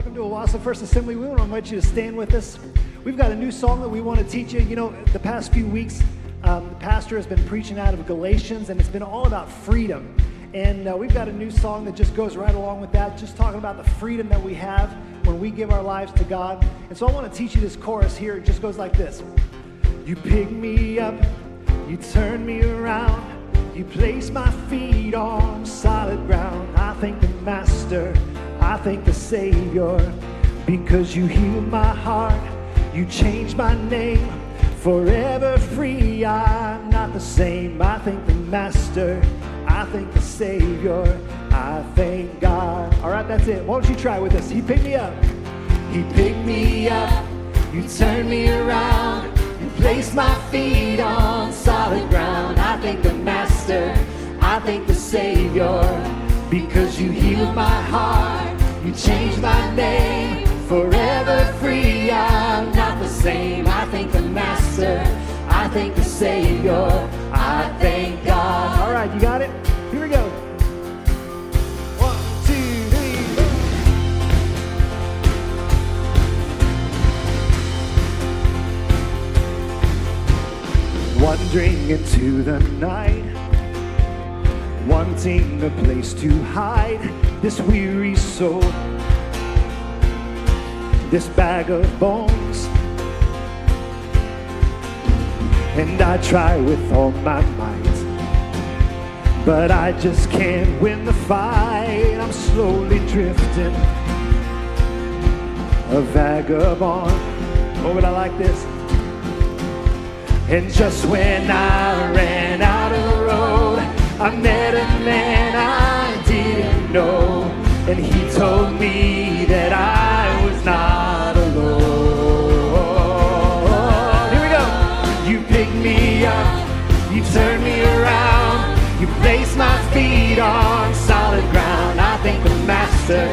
Welcome to Owasso First Assembly. We want to invite you to stand with us. We've got a new song that we want to teach you. You know, the past few weeks, um, the pastor has been preaching out of Galatians, and it's been all about freedom. And uh, we've got a new song that just goes right along with that, just talking about the freedom that we have when we give our lives to God. And so I want to teach you this chorus here. It just goes like this You pick me up, you turn me around, you place my feet on solid ground. I thank the Master, I thank the Savior, because you healed my heart, you changed my name. Forever free, I'm not the same. I thank the Master, I thank the Savior, I thank God. All right, that's it. Why don't you try with us? He picked me up. He picked me up. You turned me around. You placed my feet on solid ground. I thank the Master. I thank the Savior. Because you healed my heart. You changed my name. Forever free. I'm not the same. I thank the Master. I thank the Savior. I thank God. All right, you got it? Here we go. One, two, three. Wandering into the night, wanting a place to hide this weary soul, this bag of bones. And I try with all my might, but I just can't win the fight. I'm slowly drifting, a vagabond. Oh, but I like this. And just when I ran out of the road, I met a man I know. And he told me that I was not alone. Here we go. You picked me up, you turned me around, you placed my feet on solid ground. I thank the Master,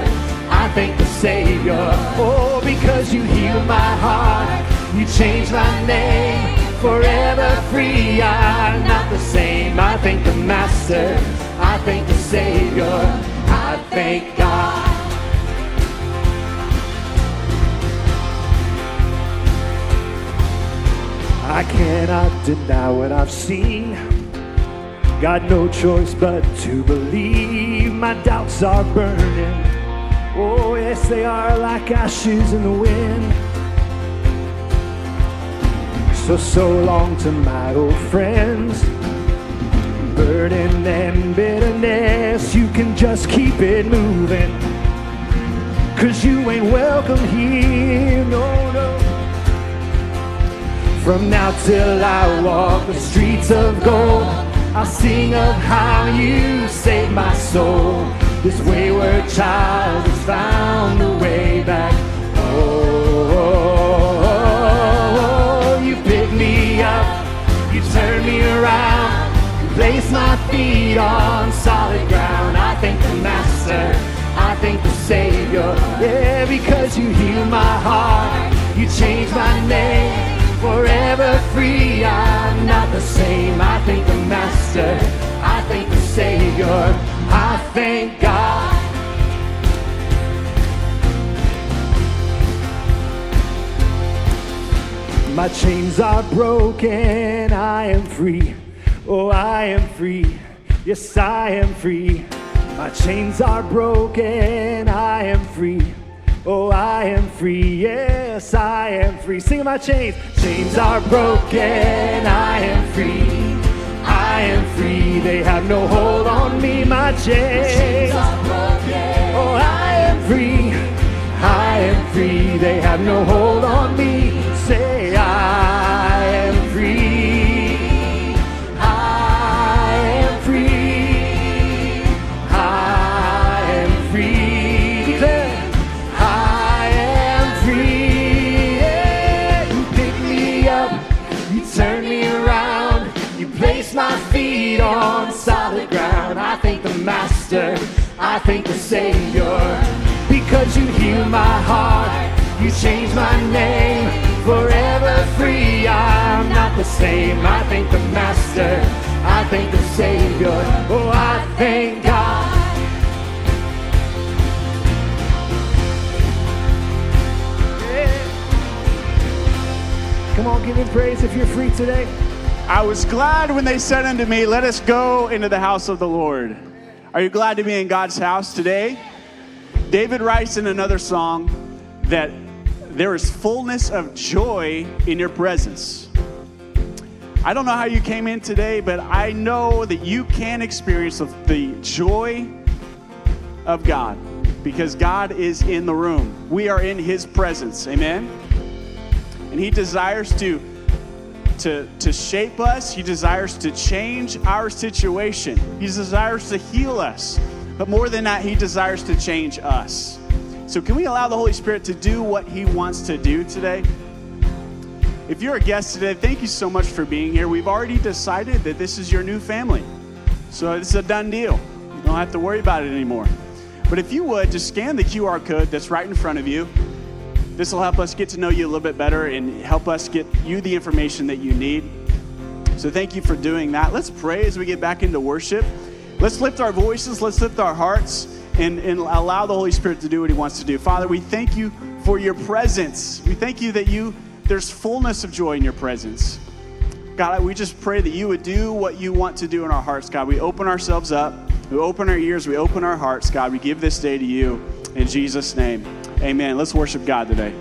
I thank the Savior. Oh, because you healed my heart, you changed my name forever free. I'm not the same. I thank the Master. I thank the Savior. I thank God. I cannot deny what I've seen. Got no choice but to believe. My doubts are burning. Oh, yes, they are like ashes in the wind. So, so long to my old friends. Burden and can just keep it moving. Cause you ain't welcome here, no, no. From now till I walk the streets of gold, I'll sing of how you saved my soul. This wayward child has found a way back. Oh, you pick me up, you turn me around, you place my feet on solid ground. Thank the Master, I thank the Savior, yeah, because you healed my heart, you change my name. Forever free, I'm not the same. I thank the Master, I thank the Savior, I thank God. My chains are broken, I am free. Oh, I am free. Yes, I am free. My chains are broken, I am free. Oh, I am free. Yes, I am free. Sing my chains. Chains are broken, I am free. I am free. They have no hold on me. My chains. Are broken. Oh, I am free. I am free. They have no hold on me. Say, I solid ground. I thank the Master, I thank the Savior. Because you heal my heart, you change my name. Forever free, I'm not the same. I thank the Master, I thank the Savior. Oh, I thank God. Come on, give him praise if you're free today. I was glad when they said unto me, Let us go into the house of the Lord. Are you glad to be in God's house today? David writes in another song that there is fullness of joy in your presence. I don't know how you came in today, but I know that you can experience the joy of God because God is in the room. We are in His presence. Amen? And He desires to, to, to shape us, He desires to change our situation, He desires to heal us. But more than that, He desires to change us. So, can we allow the Holy Spirit to do what He wants to do today? If you're a guest today, thank you so much for being here. We've already decided that this is your new family. So, it's a done deal. You don't have to worry about it anymore. But if you would, just scan the QR code that's right in front of you. This will help us get to know you a little bit better and help us get you the information that you need. So, thank you for doing that. Let's pray as we get back into worship. Let's lift our voices, let's lift our hearts, and, and allow the Holy Spirit to do what He wants to do. Father, we thank you for your presence. We thank you that you there's fullness of joy in your presence. God, we just pray that you would do what you want to do in our hearts, God. We open ourselves up, we open our ears, we open our hearts, God. We give this day to you in Jesus' name. Amen. Let's worship God today.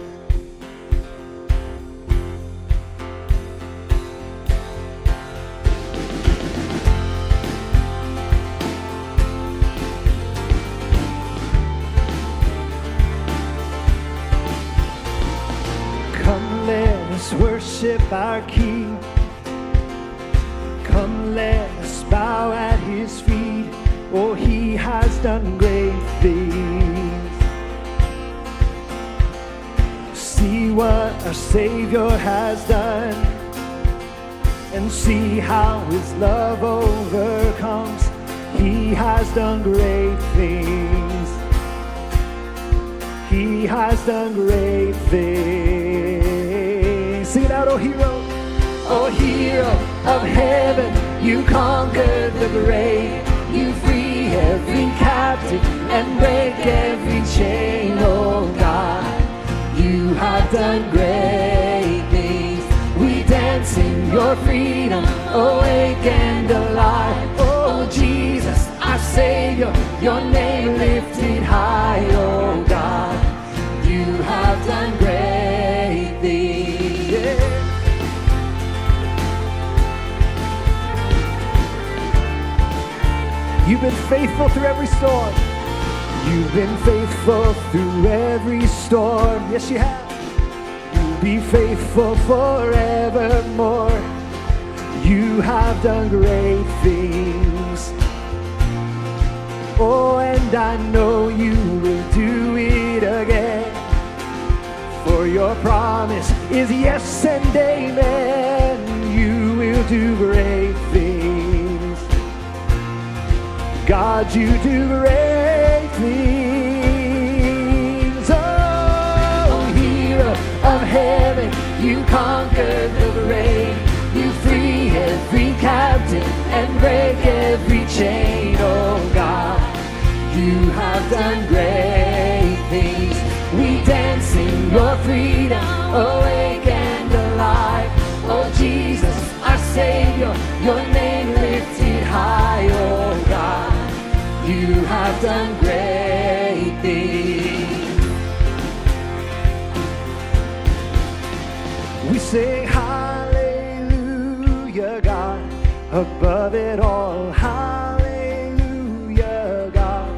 Come, let us worship our King. Come, let us bow at his feet. Oh, he has done great our Savior has done, and see how his love overcomes. He has done great things. He has done great things. Sing it out, oh hero. Oh hero of heaven, you conquered the grave. You free every captive and break every chain, oh God. You have done great things. We dance in your freedom, awake and alive. Oh Jesus, our Savior, your name lifted high, oh God. You have done great things. You've been faithful through every storm. You've been faithful through every storm. Yes, you have. You'll be faithful forevermore. You have done great things. Oh, and I know you will do it again. For your promise is yes and amen. You will do great things. God, you do great things. Oh, hero of heaven, you conquered the grave. You free every captive and break every chain. Oh, God, you have done great have done great things. We say hallelujah, God, above it all. Hallelujah, God,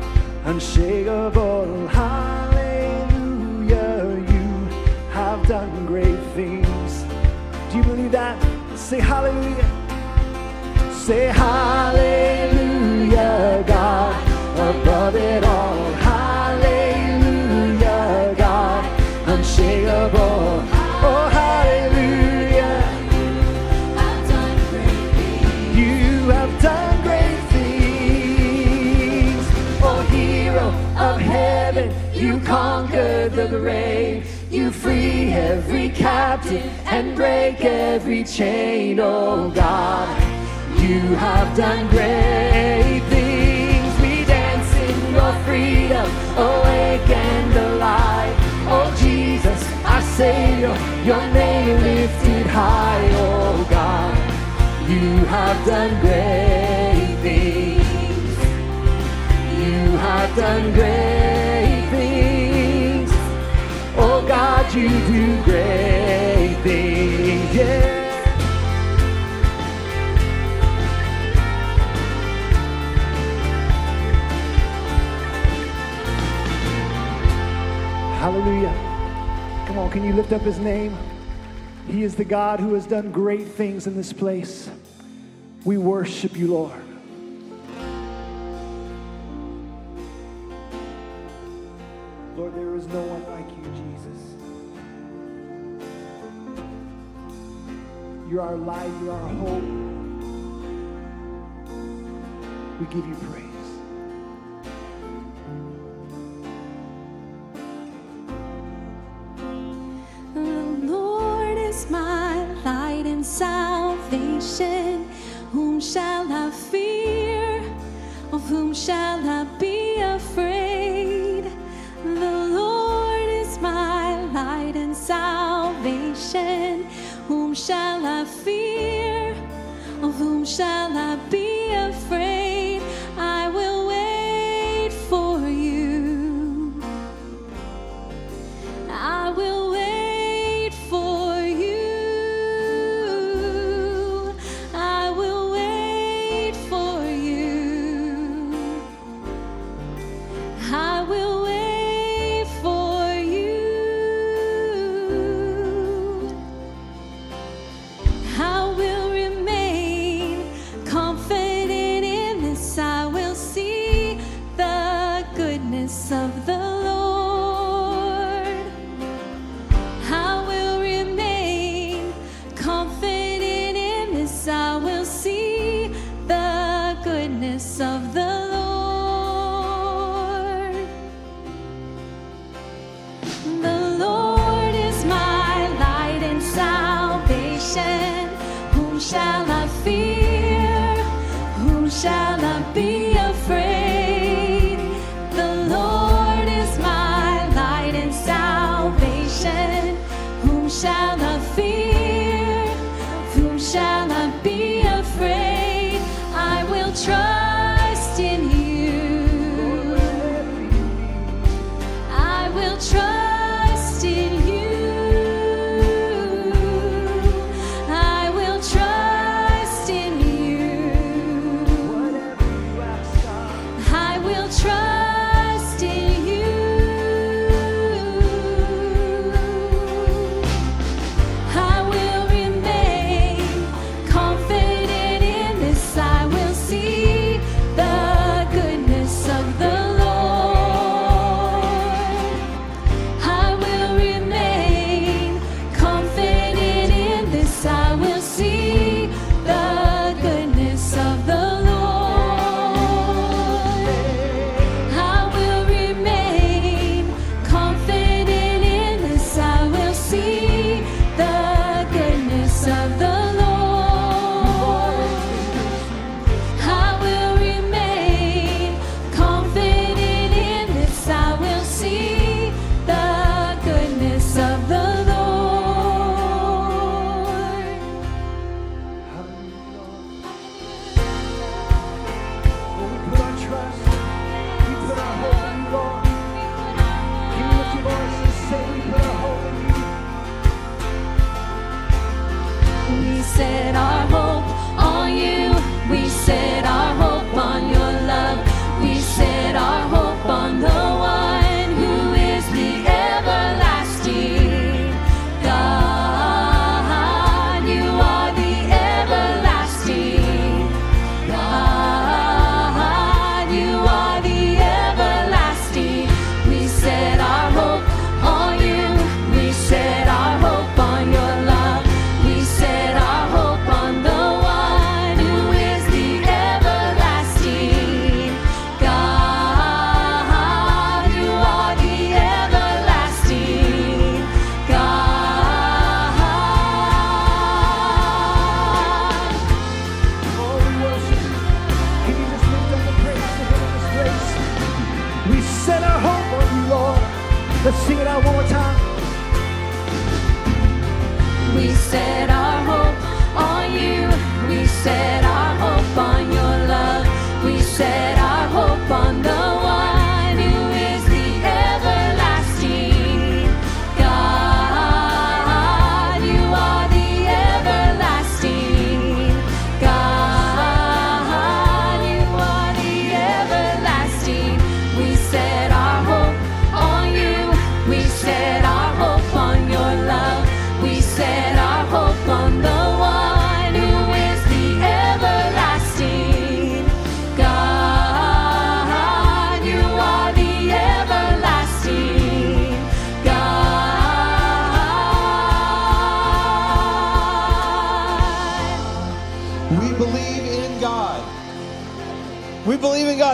unshakable. Hallelujah, you have done great things. Do you believe that? Say hallelujah. Say hallelujah, God, above it all. Hallelujah, God, unshakable. Oh, hallelujah. You have done great things. Oh, hero of heaven, you conquered the grave. You free every captive and break every chain, oh God. You have done great things freedom, awake and alive. Oh Jesus, our Savior, oh, your name lifted high. Oh God, you have done great things. You have done great things. Oh God, you do great things. Yeah. Hallelujah. Come on, can you lift up his name? He is the God who has done great things in this place. We worship you, Lord. Lord, there is no one like you, Jesus. You're our light, you're our hope. We give you praise. is my light and salvation. Whom shall I fear? Of whom shall I be afraid? The Lord is my light and salvation. Whom shall I fear? Of whom shall I be afraid?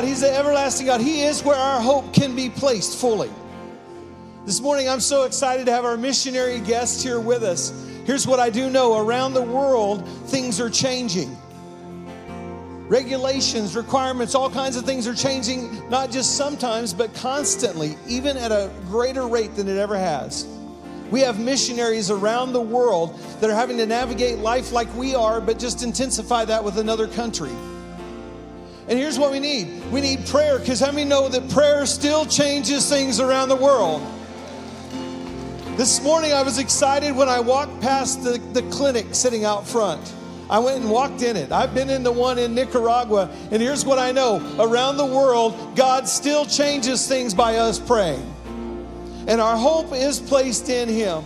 God. He's the everlasting God. He is where our hope can be placed fully. This morning, I'm so excited to have our missionary guests here with us. Here's what I do know around the world, things are changing. Regulations, requirements, all kinds of things are changing, not just sometimes, but constantly, even at a greater rate than it ever has. We have missionaries around the world that are having to navigate life like we are, but just intensify that with another country. And here's what we need we need prayer, because how many know that prayer still changes things around the world? This morning I was excited when I walked past the, the clinic sitting out front. I went and walked in it. I've been in the one in Nicaragua, and here's what I know around the world, God still changes things by us praying. And our hope is placed in Him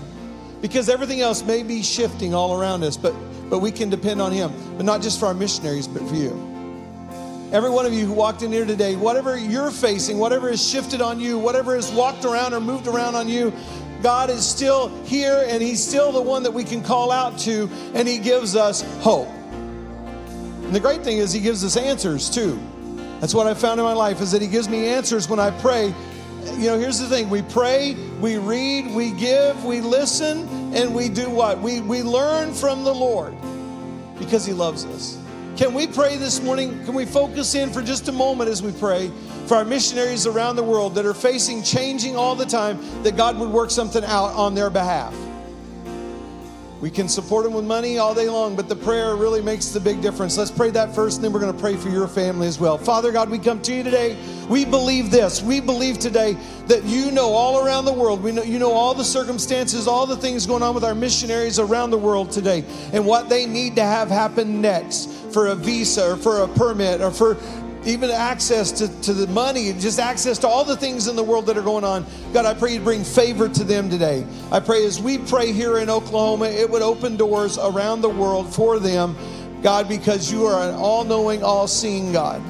because everything else may be shifting all around us, but, but we can depend on Him. But not just for our missionaries, but for you. Every one of you who walked in here today, whatever you're facing, whatever has shifted on you, whatever has walked around or moved around on you, God is still here and He's still the one that we can call out to, and He gives us hope. And the great thing is, He gives us answers too. That's what I found in my life is that He gives me answers when I pray. You know, here's the thing we pray, we read, we give, we listen, and we do what? We, we learn from the Lord because He loves us. Can we pray this morning? Can we focus in for just a moment as we pray for our missionaries around the world that are facing changing all the time, that God would work something out on their behalf? We can support them with money all day long, but the prayer really makes the big difference. Let's pray that first, and then we're going to pray for your family as well. Father God, we come to you today. We believe this. We believe today that you know all around the world. We know you know all the circumstances, all the things going on with our missionaries around the world today, and what they need to have happen next for a visa or for a permit or for even access to, to the money, just access to all the things in the world that are going on. God, I pray you bring favor to them today. I pray as we pray here in Oklahoma, it would open doors around the world for them, God, because you are an all knowing, all seeing God.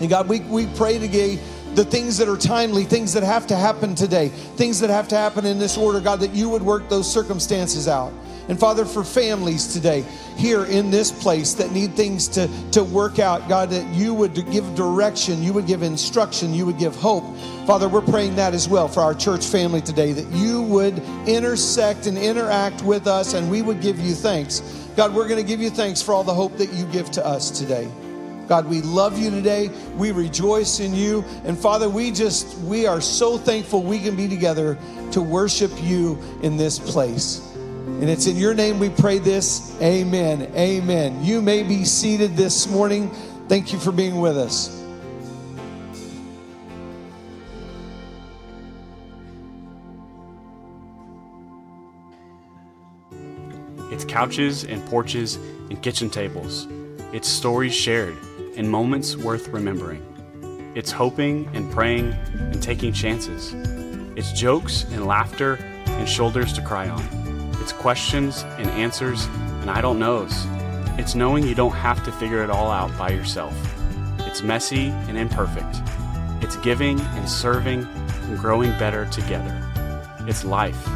And God, we, we pray today the things that are timely, things that have to happen today, things that have to happen in this order, God, that you would work those circumstances out. And Father, for families today here in this place that need things to, to work out, God, that you would give direction, you would give instruction, you would give hope. Father, we're praying that as well for our church family today, that you would intersect and interact with us and we would give you thanks. God, we're going to give you thanks for all the hope that you give to us today. God, we love you today. We rejoice in you. And Father, we just, we are so thankful we can be together to worship you in this place. And it's in your name we pray this. Amen. Amen. You may be seated this morning. Thank you for being with us. It's couches and porches and kitchen tables. It's stories shared and moments worth remembering. It's hoping and praying and taking chances. It's jokes and laughter and shoulders to cry on. It's questions and answers and I don't knows. It's knowing you don't have to figure it all out by yourself. It's messy and imperfect. It's giving and serving and growing better together. It's life,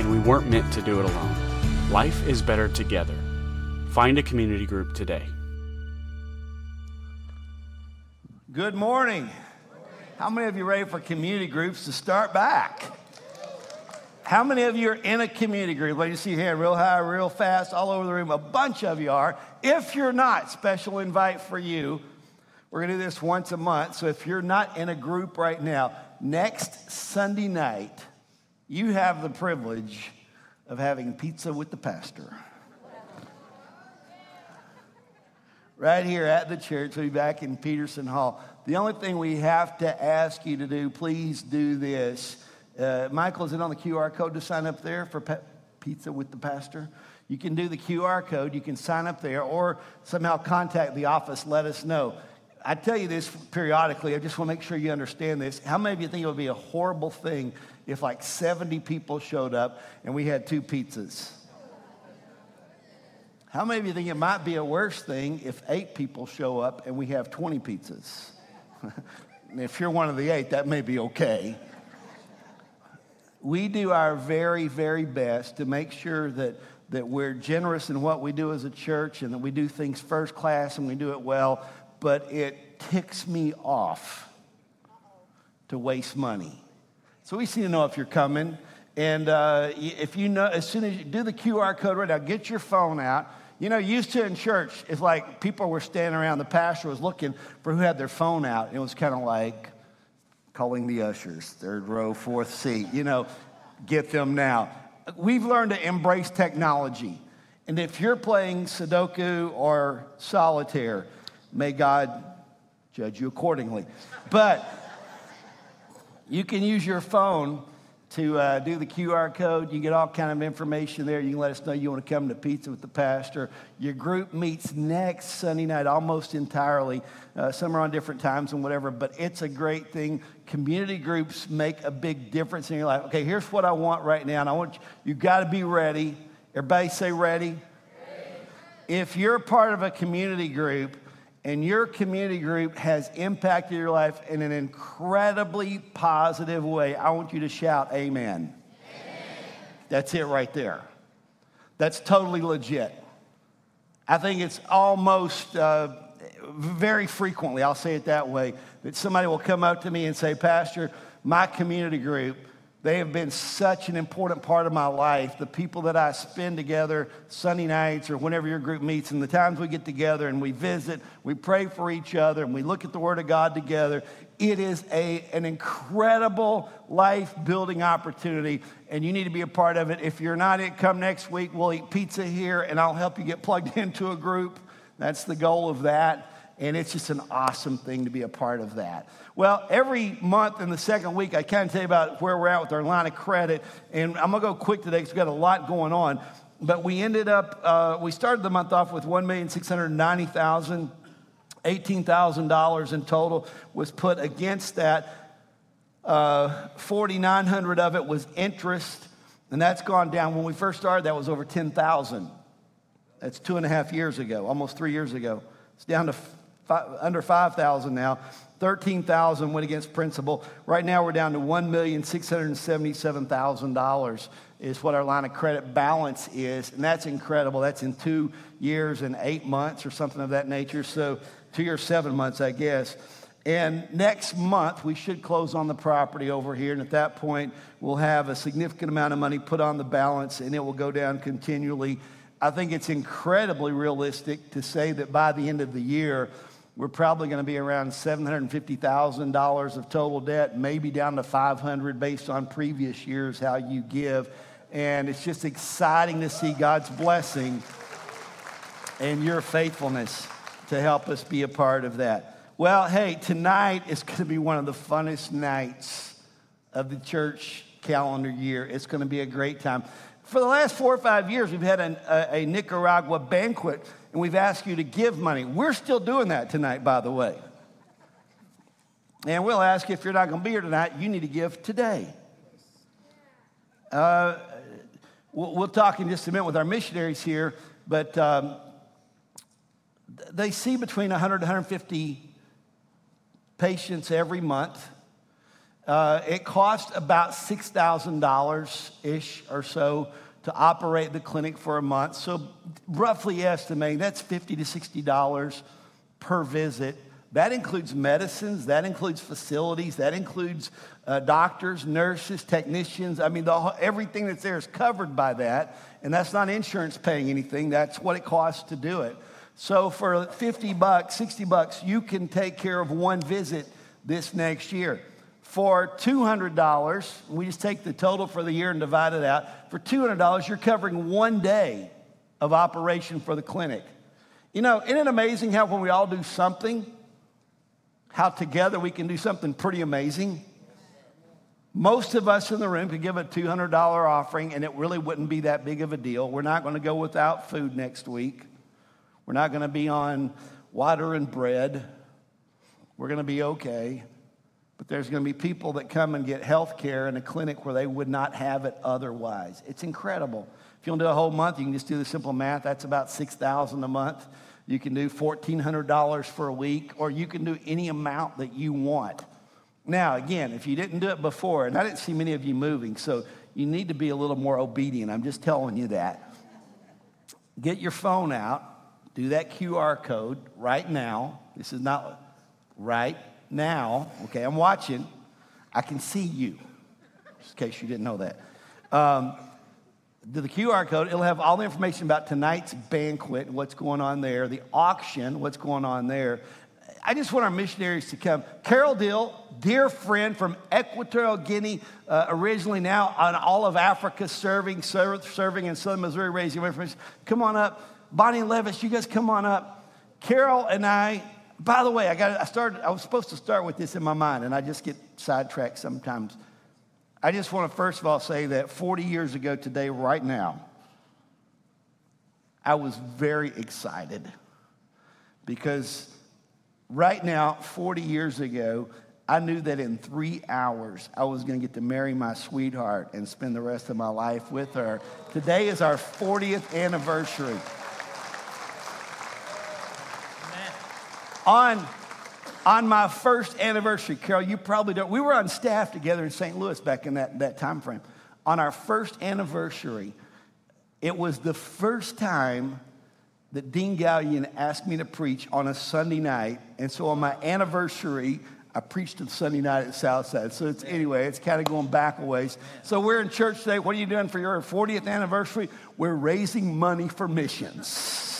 and we weren't meant to do it alone. Life is better together. Find a community group today. Good morning. How many of you ready for community groups to start back? How many of you are in a community group? Let me see your hand real high, real fast, all over the room. A bunch of you are. If you're not, special invite for you. We're going to do this once a month. So if you're not in a group right now, next Sunday night, you have the privilege of having pizza with the pastor. right here at the church. We'll be back in Peterson Hall. The only thing we have to ask you to do, please do this. Uh, Michael, is it on the QR code to sign up there for pa- pizza with the pastor? You can do the QR code, you can sign up there, or somehow contact the office, let us know. I tell you this periodically, I just want to make sure you understand this. How many of you think it would be a horrible thing if like 70 people showed up and we had two pizzas? How many of you think it might be a worse thing if eight people show up and we have 20 pizzas? if you're one of the eight, that may be okay. We do our very, very best to make sure that, that we're generous in what we do as a church and that we do things first class and we do it well, but it ticks me off to waste money. So we need to know if you're coming. And uh, if you know, as soon as you do the QR code right now, get your phone out. You know, used to in church, it's like people were standing around, the pastor was looking for who had their phone out. And It was kind of like calling the ushers, third row, fourth seat, you know, get them now. We've learned to embrace technology. And if you're playing Sudoku or solitaire, may God judge you accordingly. But you can use your phone to uh, do the QR code. You get all kind of information there. You can let us know you want to come to pizza with the pastor. Your group meets next Sunday night almost entirely. Uh, some are on different times and whatever, but it's a great thing. Community groups make a big difference in your life. Okay, here's what I want right now, and I want you, you got to be ready. Everybody say ready. ready. If you're part of a community group, and your community group has impacted your life in an incredibly positive way, I want you to shout, Amen. amen. That's it right there. That's totally legit. I think it's almost uh, very frequently, I'll say it that way, that somebody will come up to me and say, Pastor, my community group they have been such an important part of my life. The people that I spend together Sunday nights or whenever your group meets, and the times we get together and we visit, we pray for each other, and we look at the Word of God together. It is a, an incredible life building opportunity, and you need to be a part of it. If you're not, it come next week. We'll eat pizza here, and I'll help you get plugged into a group. That's the goal of that and it's just an awesome thing to be a part of that. Well, every month in the second week, I kind of tell you about where we're at with our line of credit, and I'm gonna go quick today because we've got a lot going on. But we ended up, uh, we started the month off with one million six hundred ninety thousand. $18,000 in total was put against that. Uh, 4,900 of it was interest, and that's gone down. When we first started, that was over 10,000. That's two and a half years ago, almost three years ago. It's down to five, under 5,000 now. 13,000 went against principal. Right now we're down to $1,677,000 is what our line of credit balance is. And that's incredible. That's in two years and eight months or something of that nature. So two years, seven months, I guess. And next month, we should close on the property over here. And at that point, we'll have a significant amount of money put on the balance and it will go down continually. I think it's incredibly realistic to say that by the end of the year, we're probably going to be around $750,000 of total debt, maybe down to 500 based on previous years how you give. And it's just exciting to see God's blessing and your faithfulness to help us be a part of that. Well, hey, tonight is going to be one of the funnest nights of the church calendar year. It's going to be a great time. For the last four or five years, we've had an, a, a Nicaragua banquet and we've asked you to give money. We're still doing that tonight, by the way. And we'll ask you if you're not going to be here tonight, you need to give today. Uh, we'll, we'll, talk in just a minute with our missionaries here, but um, they see between 100 and 150 patients every month. Uh, it costs about $6,000 ish or so to operate the clinic for a month. So, roughly estimating that's 50 to $60 per visit. That includes medicines, that includes facilities, that includes uh, doctors, nurses, technicians. I mean, the, everything that's there is covered by that. And that's not insurance paying anything, that's what it costs to do it. So, for 50 bucks, 60 bucks, you can take care of one visit this next year. For $200, we just take the total for the year and divide it out. For $200, you're covering one day of operation for the clinic. You know, isn't it amazing how when we all do something, how together we can do something pretty amazing? Most of us in the room could give a $200 offering and it really wouldn't be that big of a deal. We're not going to go without food next week. We're not going to be on water and bread. We're going to be okay. But there's going to be people that come and get health care in a clinic where they would not have it otherwise. It's incredible. If you want to do a whole month, you can just do the simple math. That's about 6000 a month. You can do $1,400 for a week, or you can do any amount that you want. Now, again, if you didn't do it before, and I didn't see many of you moving, so you need to be a little more obedient. I'm just telling you that. Get your phone out, do that QR code right now. This is not right now. Okay, I'm watching. I can see you, just in case you didn't know that. Um, the QR code, it'll have all the information about tonight's banquet, what's going on there, the auction, what's going on there. I just want our missionaries to come. Carol Dill, dear friend from Equatorial Guinea, uh, originally now on all of Africa, serving, serving in southern Missouri, raising information. Come on up. Bonnie Levis, you guys come on up. Carol and I, by the way, I got I started, I was supposed to start with this in my mind, and I just get sidetracked sometimes. I just want to first of all say that 40 years ago today, right now, I was very excited because right now, 40 years ago, I knew that in three hours I was going to get to marry my sweetheart and spend the rest of my life with her. Today is our 40th anniversary. On on my first anniversary, Carol, you probably don't. We were on staff together in St. Louis back in that, that time frame. On our first anniversary, it was the first time that Dean Gallion asked me to preach on a Sunday night. And so on my anniversary, I preached on Sunday night at Southside. So it's anyway, it's kind of going back a ways. So we're in church today. What are you doing for your 40th anniversary? We're raising money for missions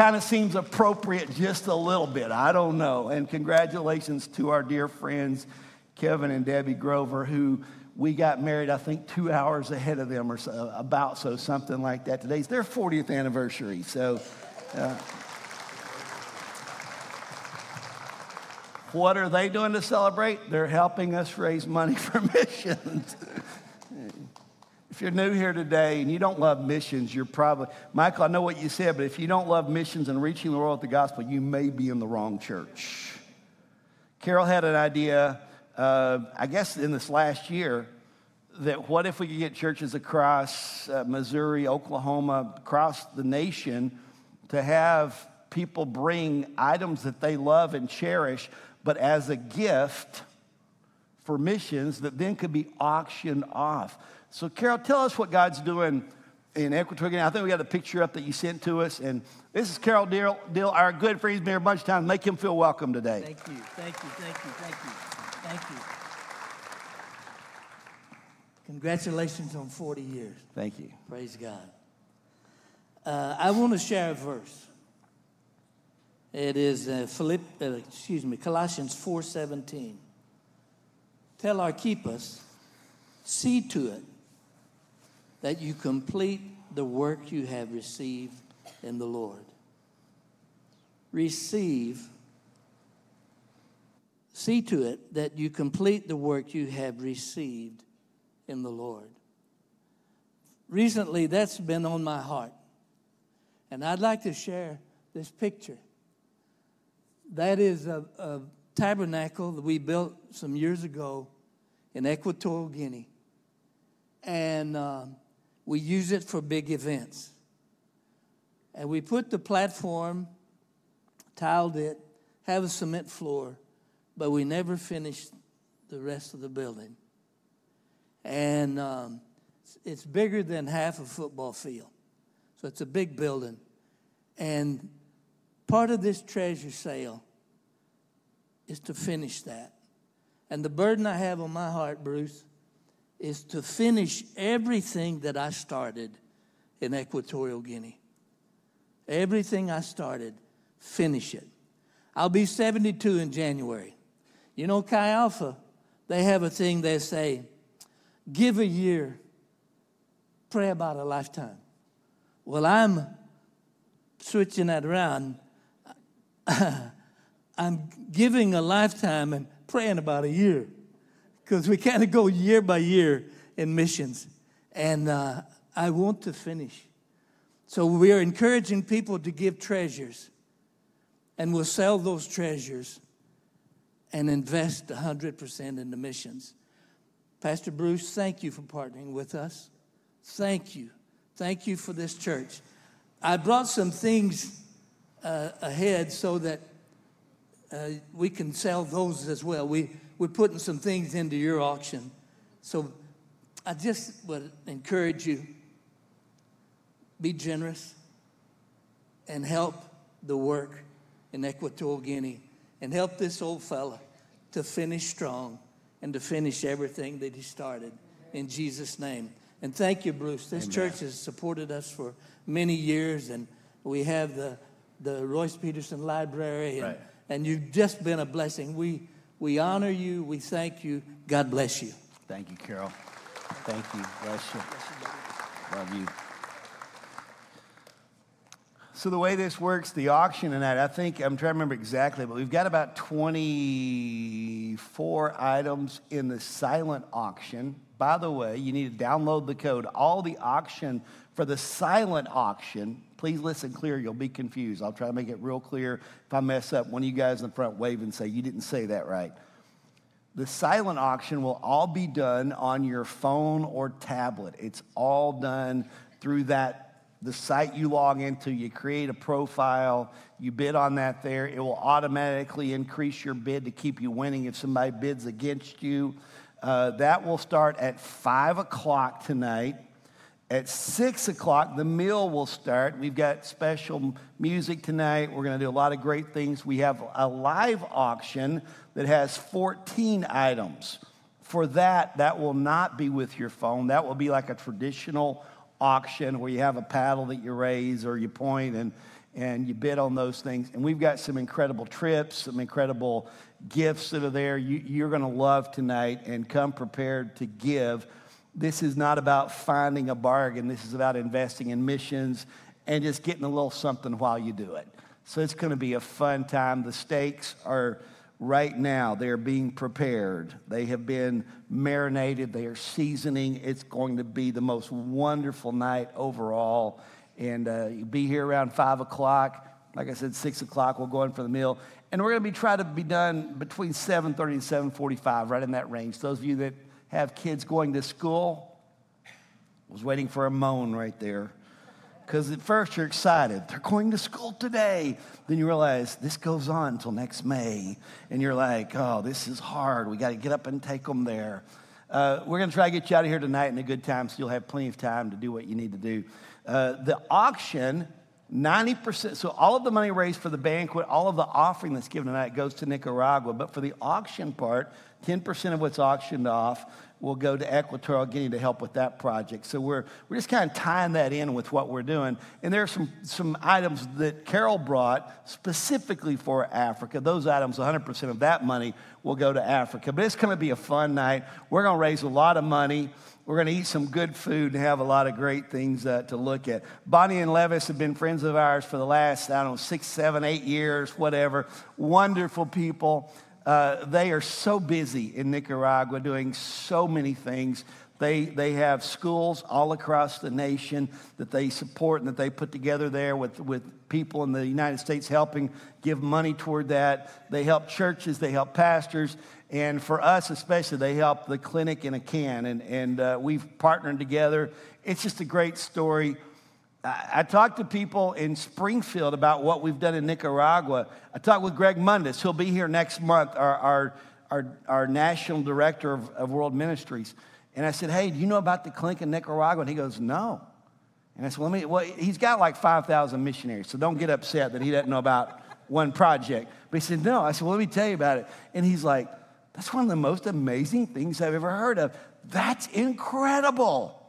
kind of seems appropriate just a little bit. I don't know. And congratulations to our dear friends, Kevin and Debbie Grover, who we got married, I think, two hours ahead of them or so, about so, something like that. Today's their 40th anniversary. So, uh, what are they doing to celebrate? They're helping us raise money for missions. If you're new here today and you don't love missions, you're probably, Michael, I know what you said, but if you don't love missions and reaching the world with the gospel, you may be in the wrong church. Carol had an idea, uh, I guess in this last year, that what if we could get churches across uh, Missouri, Oklahoma, across the nation to have people bring items that they love and cherish, but as a gift for missions that then could be auctioned off. So, Carol, tell us what God's doing in Equatorial Guinea. I think we got a picture up that you sent to us. And this is Carol Dill, Dill our good friend. He's been here a bunch of times. Make him feel welcome today. Thank you, thank you, thank you, thank you, thank you. Congratulations on 40 years. Thank you. Praise God. Uh, I want to share a verse. It is uh, Philipp, uh, excuse me, Colossians 4:17. Tell Archippus, see to it that you complete the work you have received in the Lord. Receive, see to it that you complete the work you have received in the Lord. Recently, that's been on my heart. And I'd like to share this picture. That is a, a tabernacle that we built some years ago in Equatorial Guinea. And um, we use it for big events. And we put the platform, tiled it, have a cement floor, but we never finished the rest of the building. And um, it's bigger than half a football field. So it's a big building. And part of this treasure sale is to finish that. And the burden I have on my heart, Bruce, is to finish everything that I started in Equatorial Guinea. Everything I started, finish it. I'll be 72 in January. You know, Chi Alpha, they have a thing they say, give a year, pray about a lifetime. Well, I'm switching that around, I'm giving a lifetime and praying about a year because we kind of go year by year in missions. And uh, I want to finish. So we are encouraging people to give treasures, and we'll sell those treasures and invest 100% in the missions. Pastor Bruce, thank you for partnering with us. Thank you. Thank you for this church. I brought some things uh, ahead so that uh, we can sell those as well. We, we're putting some things into your auction. So I just would encourage you be generous and help the work in Equatorial Guinea and help this old fella to finish strong and to finish everything that he started in Jesus' name. And thank you, Bruce. This Amen. church has supported us for many years, and we have the, the Royce Peterson Library, and, Right. and you've just been a blessing. We, we honor you, we thank you. God bless you. Thank you, Carol. Thank you. Bless you. Love you. So the way this works, the auction and that, I think I'm trying to remember exactly, but we've got about 24 items in the silent auction. By the way, you need to download the code. All the auction for the silent auction, please listen clear, you'll be confused. I'll try to make it real clear. If I mess up, one of you guys in the front wave and say, You didn't say that right. The silent auction will all be done on your phone or tablet. It's all done through that the site you log into, you create a profile, you bid on that there. It will automatically increase your bid to keep you winning if somebody bids against you. Uh, that will start at 5 o'clock tonight. At six o'clock, the meal will start. We've got special music tonight. We're going to do a lot of great things. We have a live auction that has 14 items. For that, that will not be with your phone. That will be like a traditional auction where you have a paddle that you raise or you point and, and you bid on those things. And we've got some incredible trips, some incredible gifts that are there. You, you're going to love tonight and come prepared to give. This is not about finding a bargain. This is about investing in missions and just getting a little something while you do it. So it's going to be a fun time. The steaks are right now. They're being prepared. They have been marinated. They are seasoning. It's going to be the most wonderful night overall. And uh, you'll be here around 5 o'clock. Like I said, 6 o'clock, we'll go in for the meal. And we're going to be trying to be done between 7.30 and 7.45, right in that range. Those of you that have kids going to school, I was waiting for a moan right there. Because at first you're excited. They're going to school today. Then you realize this goes on until next May. And you're like, oh, this is hard. We got to get up and take them there. Uh, we're going to try to get you out of here tonight in a good time so you'll have plenty of time to do what you need to do. Uh, the auction, 90%, so all of the money raised for the banquet, all of the offering that's given tonight goes to Nicaragua. But for the auction part, 10% of what's auctioned off will go to Equatorial Guinea to help with that project. So we're, we're just kind of tying that in with what we're doing. And there are some, some items that Carol brought specifically for Africa. Those items, 100% of that money will go to Africa. But it's going to be a fun night. We're going to raise a lot of money. We're going to eat some good food and have a lot of great things uh, to look at. Bonnie and Levis have been friends of ours for the last, I don't know, six, seven, eight years, whatever. Wonderful people. Uh, they are so busy in Nicaragua doing so many things. They, they have schools all across the nation that they support and that they put together there with, with people in the United States helping give money toward that. They help churches, they help pastors, and for us especially, they help the clinic in a can. And, and uh, we've partnered together. It's just a great story. I talked to people in Springfield about what we've done in Nicaragua. I talked with Greg Mundis. He'll be here next month, our, our, our, our national director of, of World Ministries. And I said, Hey, do you know about the clinic in Nicaragua? And he goes, No. And I said, Let me, well, he's got like 5,000 missionaries, so don't get upset that he doesn't know about one project. But he said, No. I said, Well, let me tell you about it. And he's like, That's one of the most amazing things I've ever heard of. That's incredible.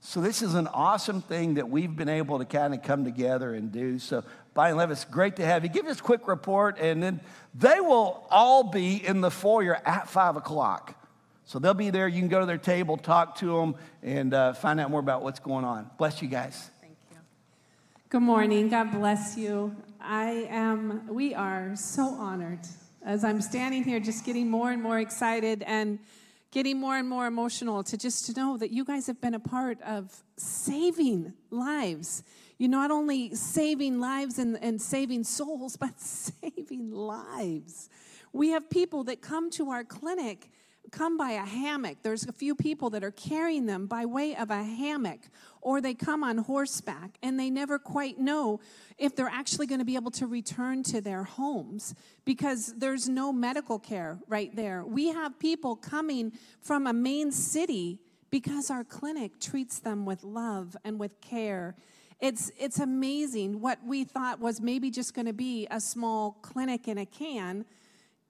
So this is an awesome thing that we've been able to kind of come together and do. So and Levis, great to have you. Give us a quick report, and then they will all be in the foyer at five o'clock. So they'll be there. You can go to their table, talk to them, and uh, find out more about what's going on. Bless you guys. Thank you. Good morning. God bless you. I am, we are so honored as I'm standing here just getting more and more excited and getting more and more emotional to just to know that you guys have been a part of saving lives. You're not only saving lives and, and saving souls, but saving lives. We have people that come to our clinic come by a hammock. There's a few people that are carrying them by way of a hammock, or they come on horseback and they never quite know if they're actually going to be able to return to their homes because there's no medical care right there. We have people coming from a main city because our clinic treats them with love and with care. It's, it's amazing what we thought was maybe just going to be a small clinic in a can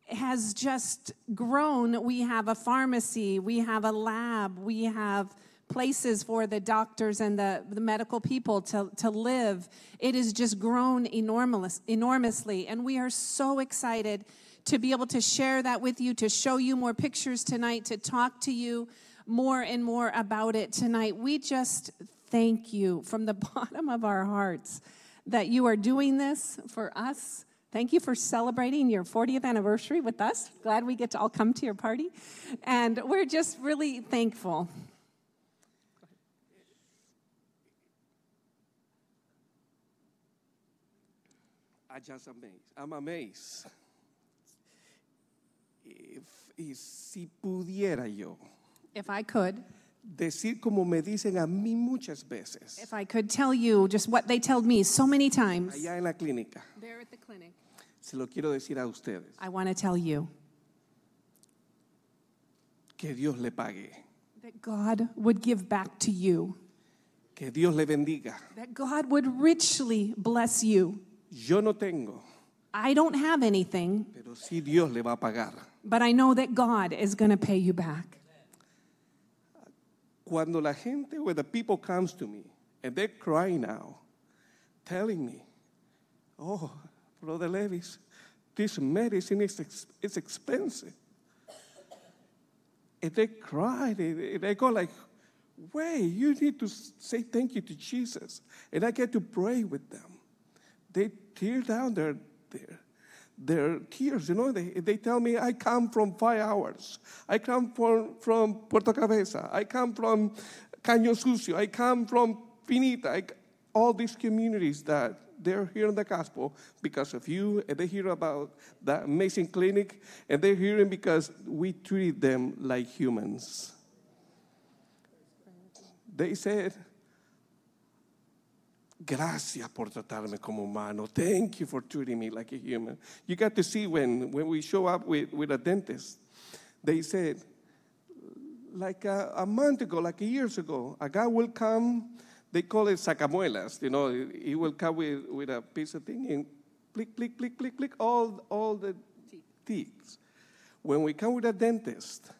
has just grown. We have a pharmacy, we have a lab, we have places for the doctors and the, the medical people to, to live. It has just grown enormous, enormously. And we are so excited to be able to share that with you, to show you more pictures tonight, to talk to you more and more about it tonight. We just thank you from the bottom of our hearts that you are doing this for us Thank you for celebrating your 40th anniversary with us. Glad we get to all come to your party. And we're just really thankful. I just amazed. I'm amazed. If, y si pudiera yo If I could, decir como me dicen a mí muchas veces, if I could tell you just what they told me so many times allá en la clínica, there at the clinic, se lo quiero decir a ustedes, I want to tell you que Dios le pague, that God would give back to you, que Dios le bendiga. that God would richly bless you. Yo no tengo, I don't have anything, pero sí Dios le va a pagar. but I know that God is going to pay you back. Cuando la gente, when the people comes to me and they're crying now, telling me, oh, Brother Levis, this medicine is ex- it's expensive. And they cry, they, they go like, wait, you need to say thank you to Jesus. And I get to pray with them. They tear down their, their, their tears, you know. They, they tell me, I come from five hours. I come from, from Puerto Cabeza. I come from Caño Sucio. I come from Finita. I, all these communities that they're hearing the gospel because of you, and they hear about that amazing clinic, and they're hearing because we treat them like humans. They said, Gracias por tratarme como humano. Thank you for treating me like a human. You got to see when, when we show up with, with a dentist, they said, like a, a month ago, like a years ago, a guy will come, they call it sacamuelas, you know, he will come with, with a piece of thing and click, click, click, click, click, all, all the teeth. When we come with a dentist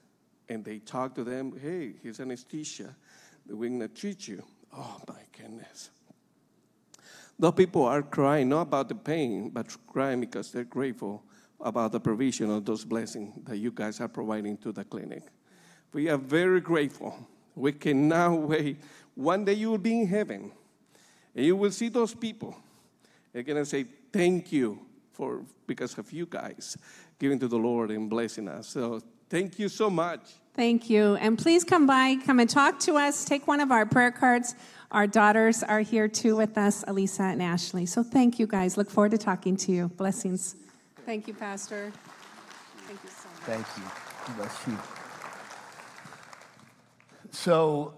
and they talk to them, hey, here's anesthesia, we're gonna treat you. Oh my goodness. Those people are crying not about the pain, but crying because they're grateful about the provision of those blessings that you guys are providing to the clinic. We are very grateful. We can now wait. One day you will be in heaven, and you will see those people. They're gonna say, "Thank you for because of you guys giving to the Lord and blessing us." So thank you so much. Thank you. And please come by, come and talk to us. Take one of our prayer cards. Our daughters are here too with us, Elisa and Ashley. So thank you guys. Look forward to talking to you. Blessings. Thank you, Pastor. Thank you so much. Thank you. Bless you. So,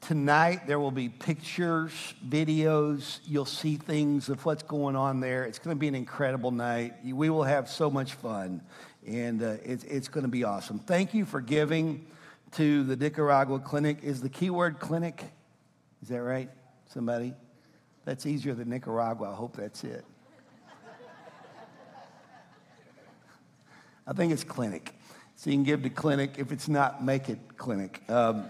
tonight there will be pictures, videos. You'll see things of what's going on there. It's going to be an incredible night. We will have so much fun, and uh, it's, it's going to be awesome. Thank you for giving to the Nicaragua Clinic. Is the keyword clinic? Is that right? Somebody? That's easier than Nicaragua. I hope that's it. I think it's clinic. So you can give to clinic. If it's not, make it clinic. Um,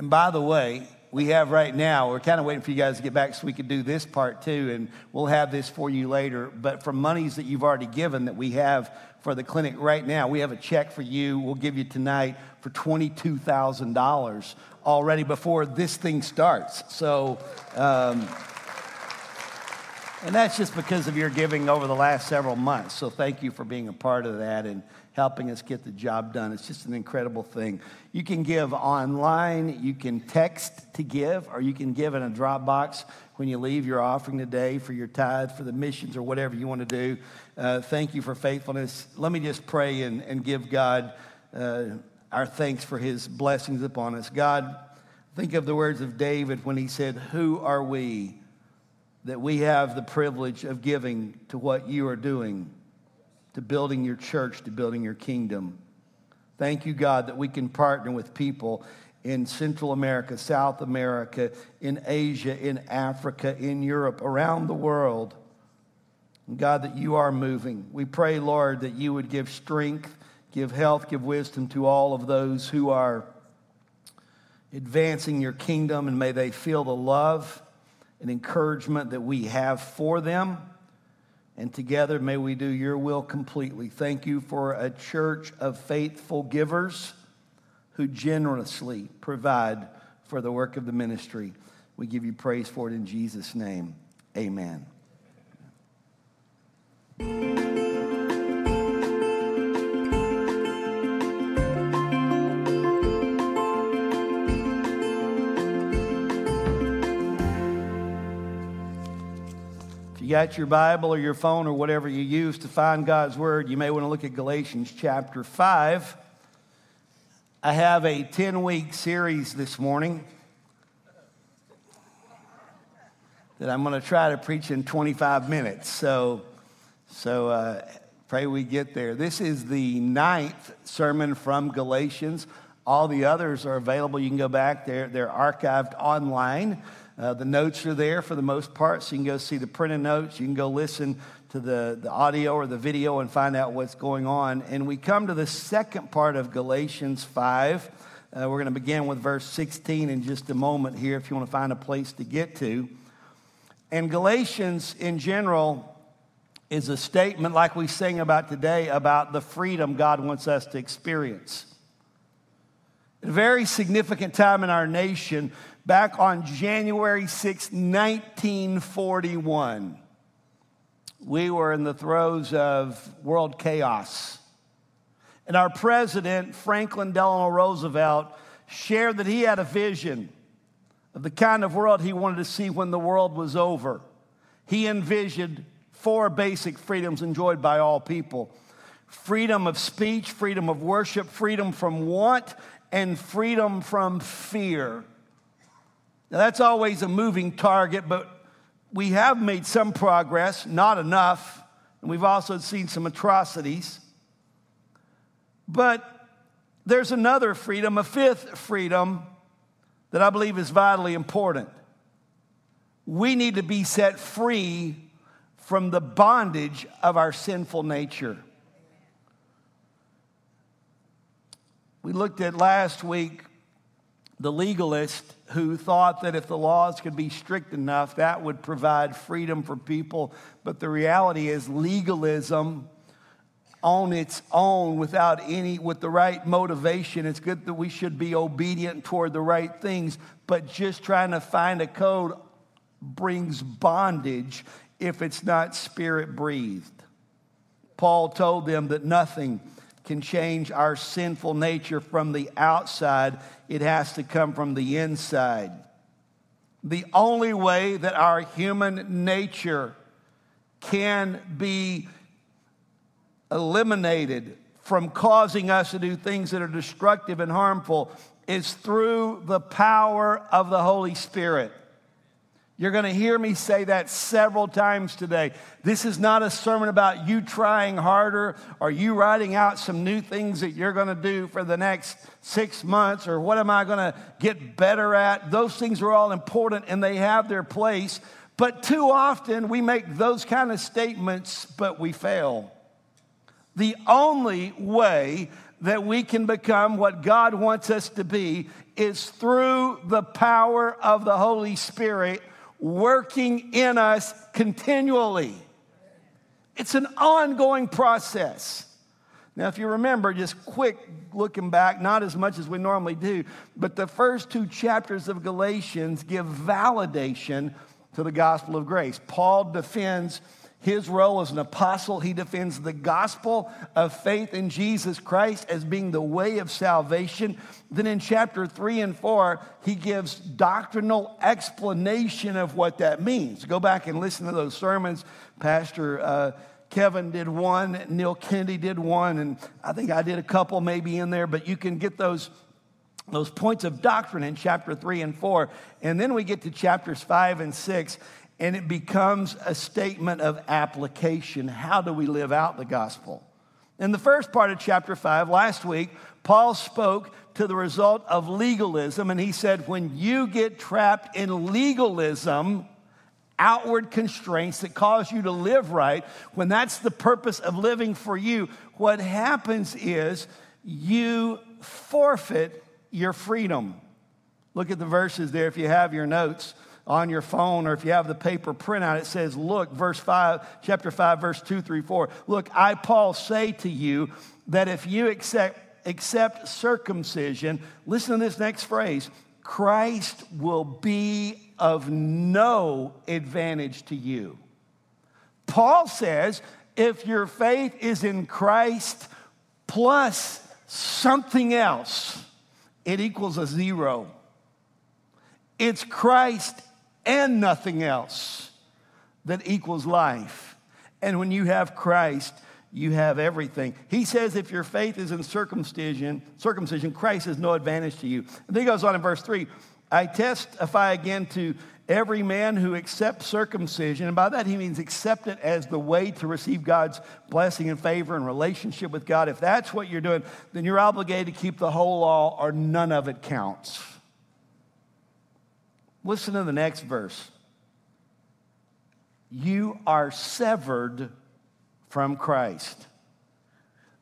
and by the way, we have right now. We're kind of waiting for you guys to get back so we can do this part too, and we'll have this for you later. But from monies that you've already given that we have for the clinic right now, we have a check for you. We'll give you tonight for $22,000 already before this thing starts. So, um, and that's just because of your giving over the last several months. So thank you for being a part of that and helping us get the job done. It's just an incredible thing. You can give online, you can text to give, or you can give in a Dropbox when you leave your offering today for your tithe, for the missions, or whatever you want to do. Uh, thank you for faithfulness. Let me just pray and, and give God uh, our thanks for his blessings upon us. God, think of the words of David when he said, Who are we? that we have the privilege of giving to what you are doing, to building your church, to building your kingdom. Thank you, God, that we can partner with people in Central America, South America, in Asia, in Africa, in Europe, around the world. And God, that you are moving. We pray, Lord, that you would give strength, give health, give wisdom to all of those who are advancing your kingdom, and may they feel the love and encouragement that we have for them. And together, may we do your will completely. Thank you for a church of faithful givers who generously provide for the work of the ministry. We give you praise for it in Jesus' name. Amen. Got your Bible or your phone or whatever you use to find God's Word, you may want to look at Galatians chapter 5. I have a 10 week series this morning that I'm going to try to preach in 25 minutes. So, so uh, pray we get there. This is the ninth sermon from Galatians. All the others are available. You can go back there, they're archived online. Uh, the notes are there for the most part, so you can go see the printed notes. You can go listen to the, the audio or the video and find out what's going on. And we come to the second part of Galatians 5. Uh, we're going to begin with verse 16 in just a moment here if you want to find a place to get to. And Galatians in general is a statement, like we sing about today, about the freedom God wants us to experience. At a very significant time in our nation, back on January 6, 1941, we were in the throes of world chaos. And our president, Franklin Delano Roosevelt, shared that he had a vision of the kind of world he wanted to see when the world was over. He envisioned four basic freedoms enjoyed by all people freedom of speech, freedom of worship, freedom from want, and freedom from fear. Now, that's always a moving target, but we have made some progress, not enough, and we've also seen some atrocities. But there's another freedom, a fifth freedom, that I believe is vitally important. We need to be set free from the bondage of our sinful nature. We looked at last week the legalist who thought that if the laws could be strict enough, that would provide freedom for people. But the reality is, legalism on its own, without any, with the right motivation, it's good that we should be obedient toward the right things, but just trying to find a code brings bondage if it's not spirit breathed. Paul told them that nothing can change our sinful nature from the outside, it has to come from the inside. The only way that our human nature can be eliminated from causing us to do things that are destructive and harmful is through the power of the Holy Spirit. You're going to hear me say that several times today. This is not a sermon about you trying harder or you writing out some new things that you're going to do for the next six months or what am I going to get better at. Those things are all important and they have their place. But too often we make those kind of statements, but we fail. The only way that we can become what God wants us to be is through the power of the Holy Spirit working in us continually. It's an ongoing process. Now, if you remember, just quick looking back, not as much as we normally do, but the first two chapters of Galatians give validation to the gospel of grace. Paul defends his role as an apostle. He defends the gospel of faith in Jesus Christ as being the way of salvation. Then in chapter three and four, he gives doctrinal explanation of what that means. Go back and listen to those sermons. Pastor uh, Kevin did one, Neil Kennedy did one, and I think I did a couple maybe in there, but you can get those those points of doctrine in chapter 3 and 4. And then we get to chapters 5 and 6, and it becomes a statement of application. How do we live out the gospel? In the first part of chapter 5, last week, Paul spoke to the result of legalism, and he said, When you get trapped in legalism, outward constraints that cause you to live right, when that's the purpose of living for you, what happens is you forfeit your freedom. Look at the verses there if you have your notes on your phone or if you have the paper printout. It says, Look, verse 5, chapter 5, verse 2, 3, 4. Look, I, Paul, say to you that if you accept, accept circumcision, listen to this next phrase Christ will be of no advantage to you. Paul says, if your faith is in Christ plus something else, it equals a zero. It's Christ and nothing else that equals life. And when you have Christ, you have everything. He says if your faith is in circumcision, circumcision, Christ is no advantage to you. And then he goes on in verse 3 I testify again to every man who accepts circumcision, and by that he means accept it as the way to receive God's blessing and favor and relationship with God. If that's what you're doing, then you're obligated to keep the whole law or none of it counts. Listen to the next verse. You are severed from Christ.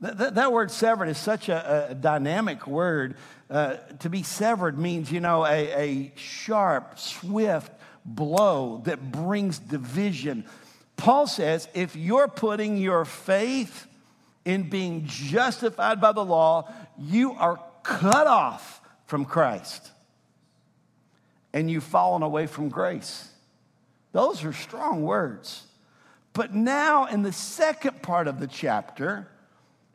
That, that, word severed is such a, a dynamic word. Uh, to be severed means, you know, a, a sharp, swift blow that brings division. Paul says if you're putting your faith in being justified by the law, you are cut off from Christ and you've fallen away from grace. Those are strong words. But now, in the second part of the chapter,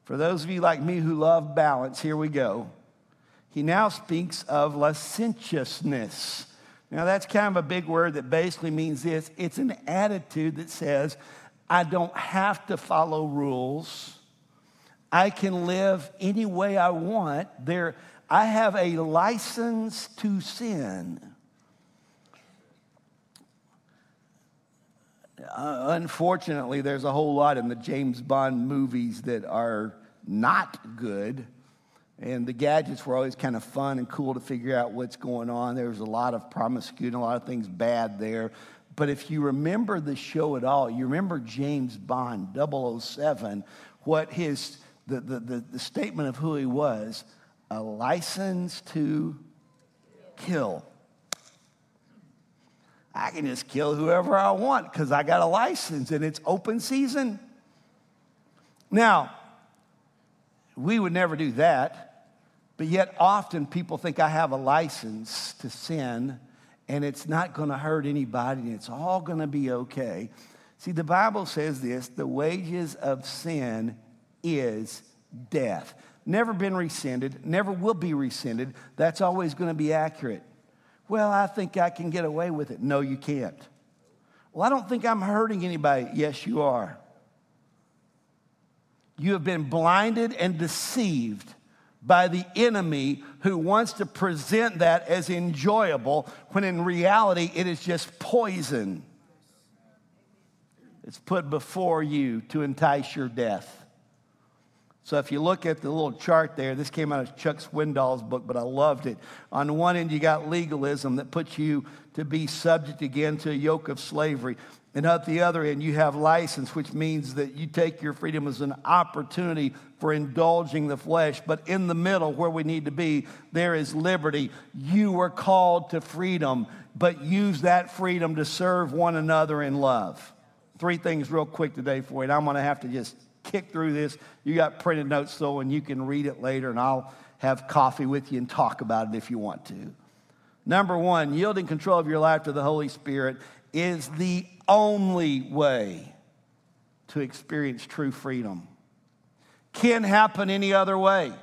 for those of you like me who love balance, here we go. He now speaks of licentiousness. Now, that's kind of a big word that basically means this it's an attitude that says, I don't have to follow rules. I can live any way I want. There, I have a license to sin. Uh, unfortunately, there's a whole lot in the James Bond movies that are not good. And the gadgets were always kind of fun and cool to figure out what's going on. There was a lot of promiscuity and a lot of things bad there. But if you remember the show at all, you remember James Bond, 007, what his, the, the, the, the statement of who he was a license to kill. I can just kill whoever I want because I got a license and it's open season. Now, we would never do that, but yet often people think I have a license to sin and it's not going to hurt anybody and it's all going to be okay. See, the Bible says this the wages of sin is death. Never been rescinded, never will be rescinded. That's always going to be accurate. Well, I think I can get away with it. No, you can't. Well, I don't think I'm hurting anybody. Yes, you are. You have been blinded and deceived by the enemy who wants to present that as enjoyable when in reality it is just poison. It's put before you to entice your death. So if you look at the little chart there, this came out of Chuck Swindoll's book, but I loved it. On one end, you got legalism that puts you to be subject again to a yoke of slavery. And at the other end, you have license, which means that you take your freedom as an opportunity for indulging the flesh. But in the middle, where we need to be, there is liberty. You were called to freedom, but use that freedom to serve one another in love. Three things, real quick today for you, I'm going to have to just kick through this. You got printed notes, though, and you can read it later, and I'll have coffee with you and talk about it if you want to. Number one, yielding control of your life to the Holy Spirit is the only way to experience true freedom. Can't happen any other way.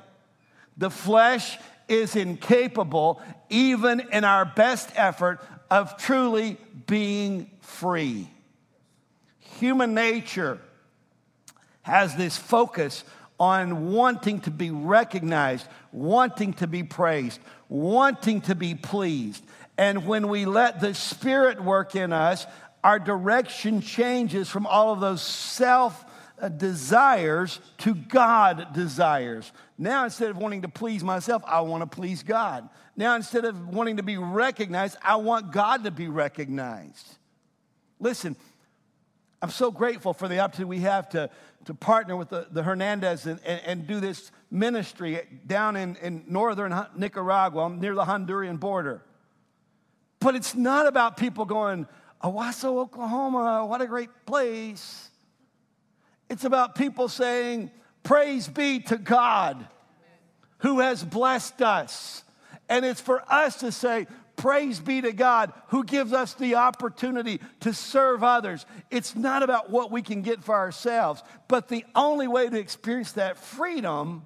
The flesh is incapable, even in our best effort, of truly being free. Human nature has this focus on wanting to be recognized, wanting to be praised, wanting to be pleased. And when we let the Spirit work in us, our direction changes from all of those self uh, desires to God desires. Now, instead of wanting to please myself, I want to please God. Now, instead of wanting to be recognized, I want God to be recognized. Listen, I'm so grateful for the opportunity we have to, to partner with the, the Hernandez and, and, and, do this ministry down in, in northern Nicaragua near the Honduran border. But it's not about people going, Owasso, Oklahoma, what a great place. It's about people saying, Praise be to God who has blessed us. And it's for us to say, Praise be to God who gives us the opportunity to serve others. It's not about what we can get for ourselves, but the only way to experience that freedom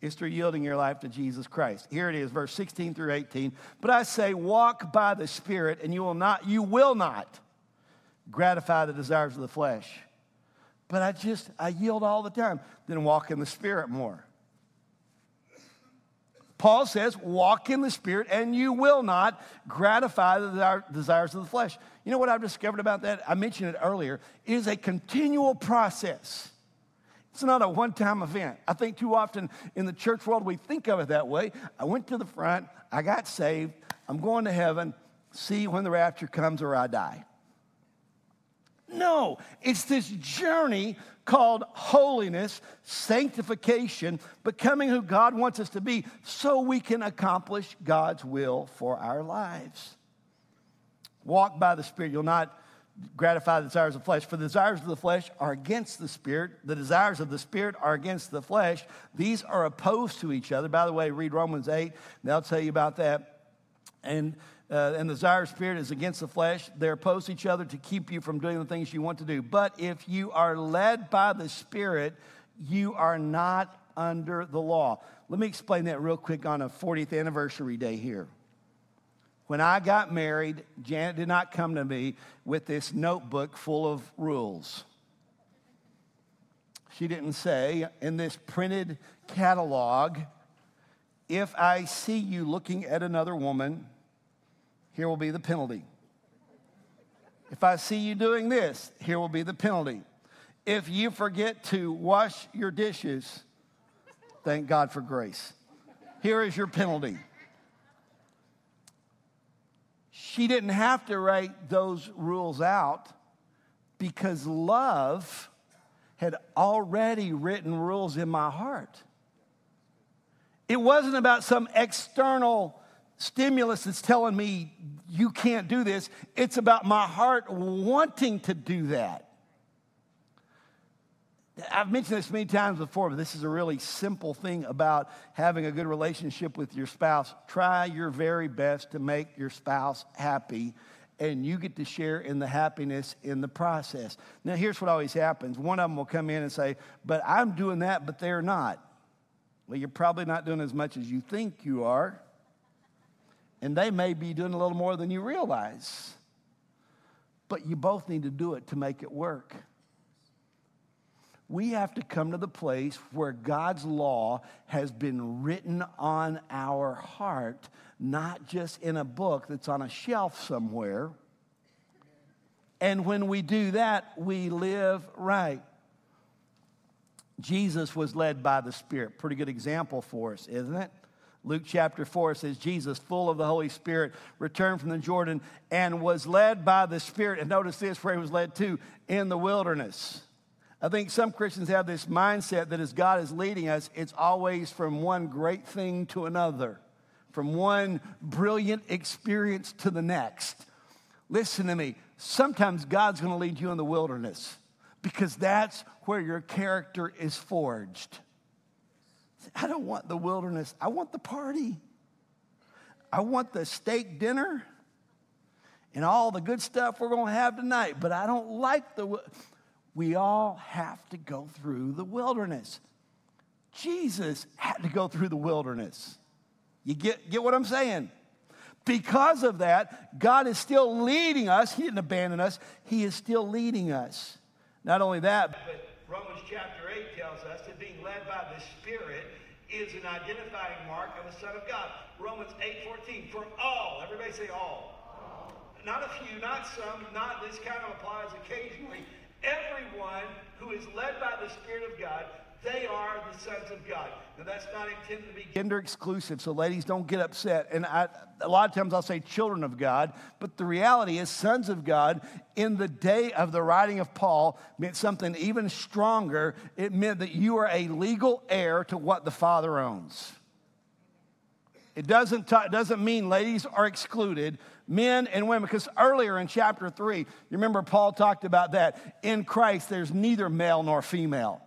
is through yielding your life to Jesus Christ. Here it is, verse 16 through 18. But I say, walk by the Spirit, and you will not, you will not gratify the desires of the flesh. But I just, I yield all the time. Then walk in the Spirit more. Paul says, walk in the Spirit, and you will not gratify the desires of the flesh. You know what I've discovered about that? I mentioned it earlier. It is a continual process. It's not a one time event. I think too often in the church world we think of it that way. I went to the front, I got saved, I'm going to heaven, see when the rapture comes or I die. No, it's this journey called holiness, sanctification, becoming who God wants us to be so we can accomplish God's will for our lives. Walk by the Spirit. You'll not gratify the desires of the flesh. For the desires of the flesh are against the spirit. The desires of the spirit are against the flesh. These are opposed to each other. By the way, read Romans 8, they'll tell you about that. And, uh, and the desire of spirit is against the flesh. They're opposed to each other to keep you from doing the things you want to do. But if you are led by the spirit, you are not under the law. Let me explain that real quick on a 40th anniversary day here. When I got married, Janet did not come to me with this notebook full of rules. She didn't say in this printed catalog, if I see you looking at another woman, here will be the penalty. If I see you doing this, here will be the penalty. If you forget to wash your dishes, thank God for grace. Here is your penalty she didn't have to write those rules out because love had already written rules in my heart. It wasn't about some external stimulus that's telling me you can't do this. It's about my heart wanting to do that. I've mentioned this many times before, but this is a really simple thing about having a good relationship with your spouse. Try your very best to make your spouse happy, and you get to share in the happiness in the process. Now, here's what always happens one of them will come in and say, But I'm doing that, but they're not. Well, you're probably not doing as much as you think you are, and they may be doing a little more than you realize. But you both need to do it to make it work we have to come to the place where God's law has been written on our heart, not just in a book that's on a shelf somewhere. And when we do that, we live right. Jesus was led by the Spirit. Pretty good example for us, isn't it? Luke chapter 4 says, Jesus, full of the Holy Spirit, returned from the Jordan and was led by the Spirit. And notice this where he was led to in the wilderness. I think some Christians have this mindset that as God is leading us, it's always from one great thing to another, from one brilliant experience to the next. Listen to me. Sometimes God's going to lead you in the wilderness because that's where your character is forged. I don't want the wilderness, I want the party. I want the steak dinner and all the good stuff we're going to have tonight, but I don't like the. We all have to go through the wilderness. Jesus had to go through the wilderness. You get, get what I'm saying? Because of that, God is still leading us. He didn't abandon us, He is still leading us. Not only that, but Romans chapter 8 tells us that being led by the Spirit is an identifying mark of a son of God. Romans 8:14. For all, everybody say all. all. Not a few, not some, not this kind of applies occasionally. Everyone who is led by the Spirit of God they are the sons of God. Now, that's not intended to be gender exclusive, so ladies don't get upset. And I, a lot of times I'll say children of God, but the reality is, sons of God, in the day of the writing of Paul, meant something even stronger. It meant that you are a legal heir to what the Father owns. It doesn't, t- doesn't mean ladies are excluded, men and women, because earlier in chapter 3, you remember Paul talked about that. In Christ, there's neither male nor female.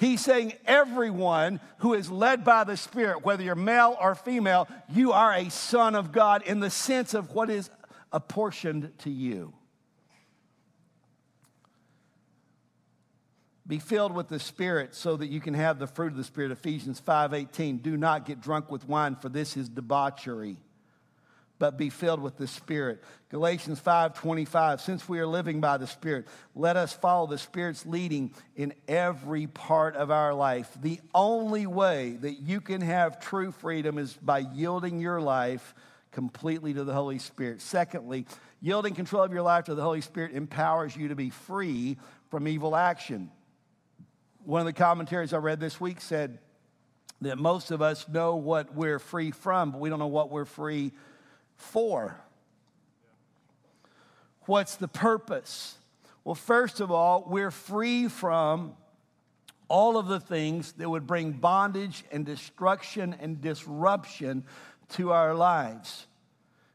He's saying everyone who is led by the Spirit, whether you're male or female, you are a son of God in the sense of what is apportioned to you. Be filled with the Spirit so that you can have the fruit of the Spirit. Ephesians 5:18. Do not get drunk with wine, for this is debauchery but be filled with the Spirit. Galatians 5:25 Since we are living by the Spirit, let us follow the Spirit's leading in every part of our life. The only way that you can have true freedom is by yielding your life completely to the Holy Spirit. Secondly, yielding control of your life to the Holy Spirit empowers you to be free from evil action. One of the commentaries I read this week said that most of us know what we're free from, but we don't know what we're free for? What's the purpose? Well, first of all, we're free from all of the things that would bring bondage and destruction and disruption to our lives.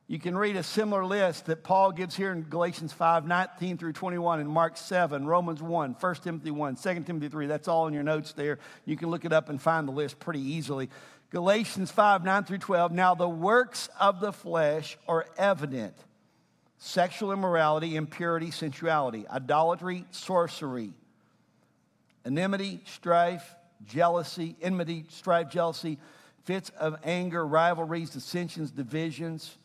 You can read a similar list that Paul gives here in Galatians 5 19 through 21, in Mark 7, Romans 1, 1 Timothy 1, 2 Timothy 3. That's all in your notes there. You can look it up and find the list pretty easily. Galatians 5 9 through 12. Now, the works of the flesh are evident sexual immorality, impurity, sensuality, idolatry, sorcery, enmity, strife, jealousy, enmity, strife, jealousy, fits of anger, rivalries, dissensions, divisions,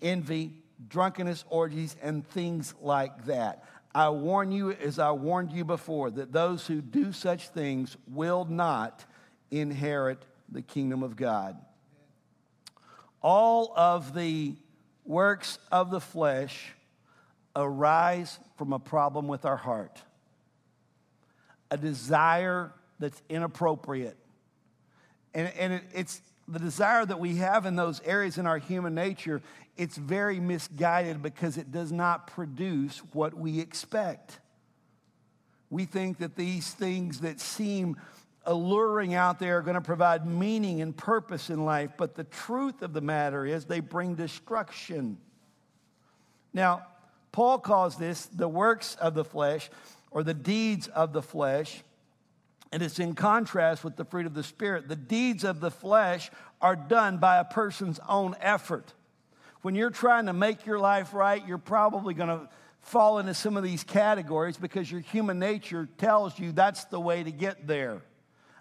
envy, drunkenness, orgies, and things like that. I warn you, as I warned you before, that those who do such things will not inherit the kingdom of God. All of the works of the flesh arise from a problem with our heart, a desire that's inappropriate. And, and it, it's the desire that we have in those areas in our human nature, it's very misguided because it does not produce what we expect. We think that these things that seem alluring out there are going to provide meaning and purpose in life, but the truth of the matter is they bring destruction. Now, Paul calls this the works of the flesh or the deeds of the flesh, and it's in contrast with the fruit of the Spirit. The deeds of the flesh are done by a person's own effort. When you're trying to make your life right, you're probably going to fall into some of these categories because your human nature tells you that's the way to get there.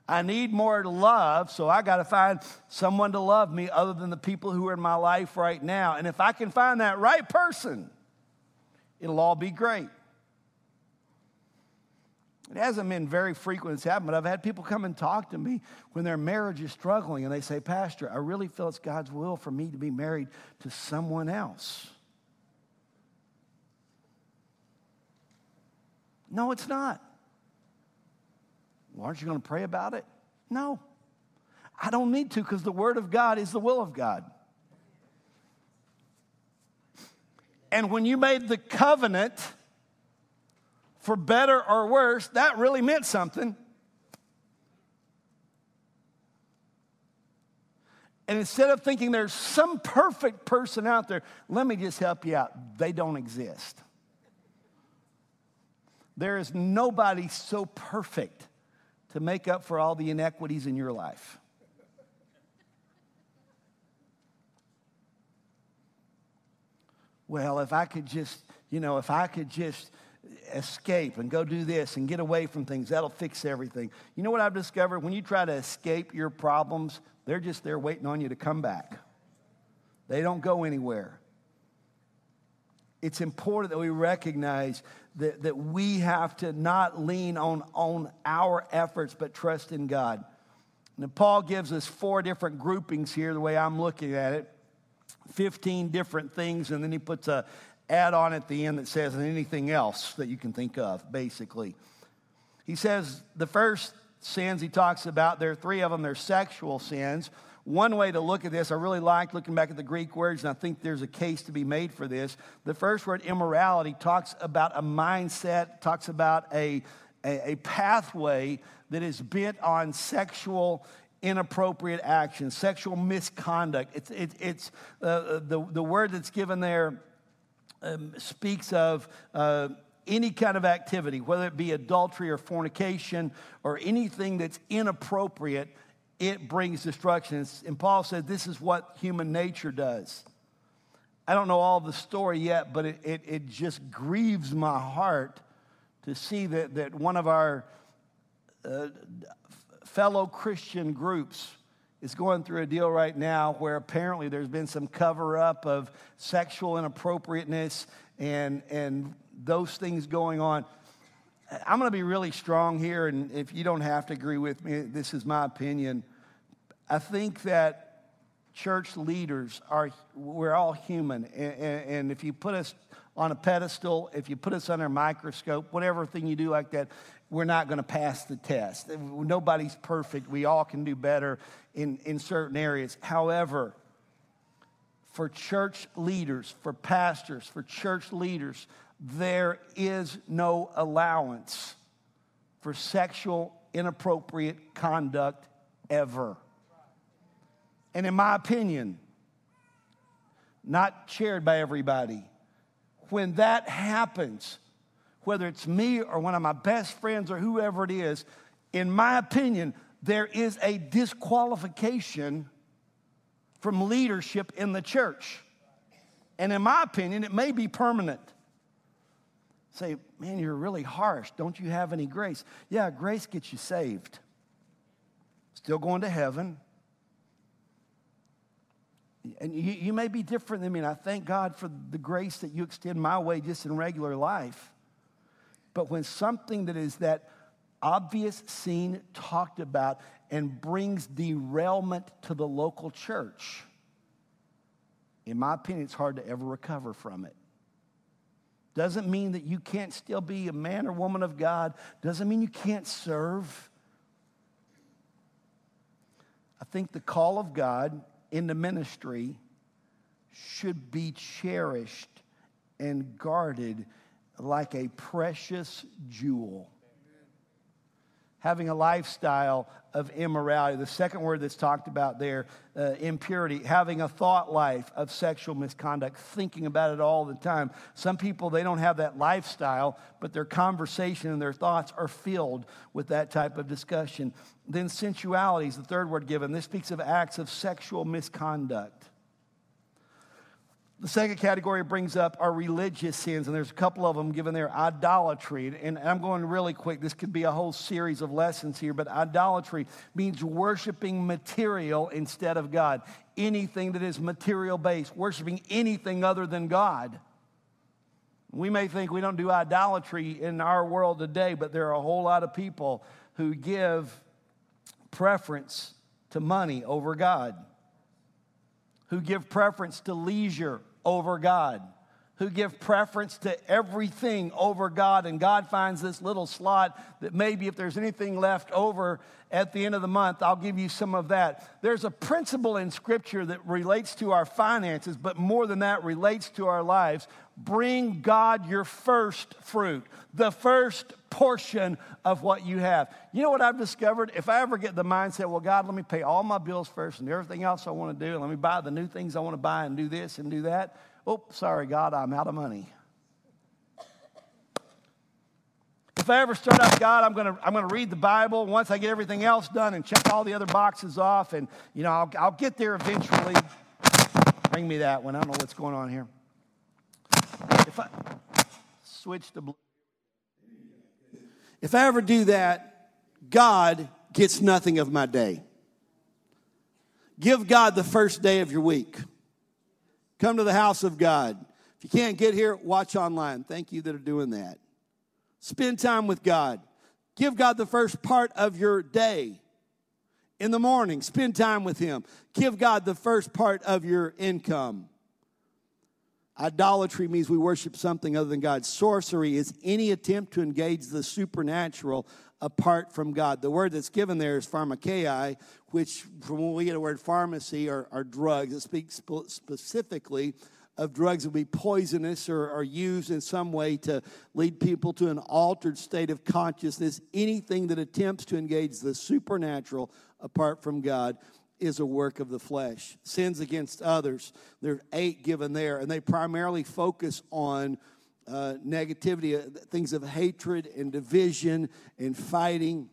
I need more love, so I got to find someone to love me other than the people who are in my life right now. And if I can find that right person, it'll all be great. It hasn't been very frequent it's happened, but I've had people come and talk to me when their marriage is struggling and they say, Pastor, I really feel it's God's will for me to be married to someone else. No, it's not. Well, aren't you going to pray about it? No. I don't need to because the Word of God is the will of God. And when you made the covenant, for better or worse, that really meant something. And instead of thinking there's some perfect person out there, let me just help you out. They don't exist. There is nobody so perfect to make up for all the inequities in your life. Well, if I could just, you know, if I could just escape and go do this and get away from things, that'll fix everything. You know what I've discovered? When you try to escape your problems, they're just there waiting on you to come back. They don't go anywhere. It's important that we recognize that, that we have to not lean on, on our efforts, but trust in God. And Paul gives us four different groupings here, the way I'm looking at it 15 different things, and then he puts a add on at the end that says, anything else that you can think of, basically. He says the first sins he talks about, there are three of them, they're sexual sins. One way to look at this, I really like looking back at the Greek words, and I think there's a case to be made for this. The first word, immorality, talks about a mindset, talks about a, a, a pathway that is bent on sexual inappropriate action, sexual misconduct. It's, it, it's uh, the, the word that's given there um, speaks of uh, any kind of activity, whether it be adultery or fornication or anything that's inappropriate, it brings destruction. And Paul said this is what human nature does. I don't know all the story yet, but it, it, it just grieves my heart to see that, that one of our uh, fellow Christian groups is going through a deal right now where apparently there's been some cover up of sexual inappropriateness and, and those things going on. I'm going to be really strong here, and if you don't have to agree with me, this is my opinion. I think that church leaders are, we're all human. And, if you put us on a pedestal, if you put us under a microscope, whatever thing you do like that, we're not going to pass the test. Nobody's perfect. We all can do better in, in certain areas. However, for church leaders, for pastors, for church leaders, there is no allowance for sexual inappropriate conduct ever. And in my opinion, not shared by everybody, when that happens, whether it's me or one of my best friends or whoever it is, in my opinion, there is a disqualification from leadership in the church. And in my opinion, it may be permanent. Say, man, you're really harsh. Don't you have any grace? Yeah, grace gets you saved. Still going to heaven. And you, you may be different than me, and I thank God for the grace that you extend my way just in regular life. But when something that is that obvious, seen, talked about, and brings derailment to the local church, in my opinion, it's hard to ever recover from it. Doesn't mean that you can't still be a man or woman of God, doesn't mean you can't serve. I think the call of God in the ministry should be cherished and guarded like a precious jewel. Having a lifestyle of immorality. The second word that's talked about there, uh, impurity. Having a thought life of sexual misconduct, thinking about it all the time. Some people, they don't have that lifestyle, but their conversation and their thoughts are filled with that type of discussion. Then sensuality is the third word given. This speaks of acts of sexual misconduct. The second category brings up our religious sins, and there's a couple of them given there idolatry. And I'm going really quick. This could be a whole series of lessons here, but idolatry means worshiping material instead of God. Anything that is material based, worshiping anything other than God. We may think we don't do idolatry in our world today, but there are a whole lot of people who give preference to money over God, who give preference to leisure over God, who give preference to everything over God, and God finds this little slot that maybe if there's anything left over at the end of the month, I'll give you some of that. There's a principle in Scripture that relates to our finances, but more than that, relates to our lives. Bring God your first fruit, the first portion of what you have. You know what I've discovered? If I ever get the mindset, well, God, let me pay all my bills first and everything else I want to do, and let me buy the new things I want to buy and do this and do that. Oh, sorry, God, I'm out of money. If I ever start out, God, I'm going to I'm going to read the Bible. Once I get everything else done and check all the other boxes off, and you know, I'll, I'll get there eventually. Bring me that one. I don't know what's going on here. If I switch to blue. If I ever do that, God gets nothing of my day. Give God the first day of your week. Come to the house of God. If you can't get here, watch online. Thank you that are doing that. Spend time with God. Give God the first part of your day. In the morning, spend time with Him. Give God the first part of your income. Idolatry means we worship something other than God. Sorcery is any attempt to engage the supernatural apart from God. The word that's given there is pharmakeia, which from when we get the word pharmacy are drugs. It speaks specifically of drugs that would be poisonous or are used in some way to lead people to an altered state of consciousness. Anything that attempts to engage the supernatural apart from God is a work of the flesh. Sins against others, there are eight given there, and they primarily focus on uh, negativity, uh, things of hatred and division and fighting.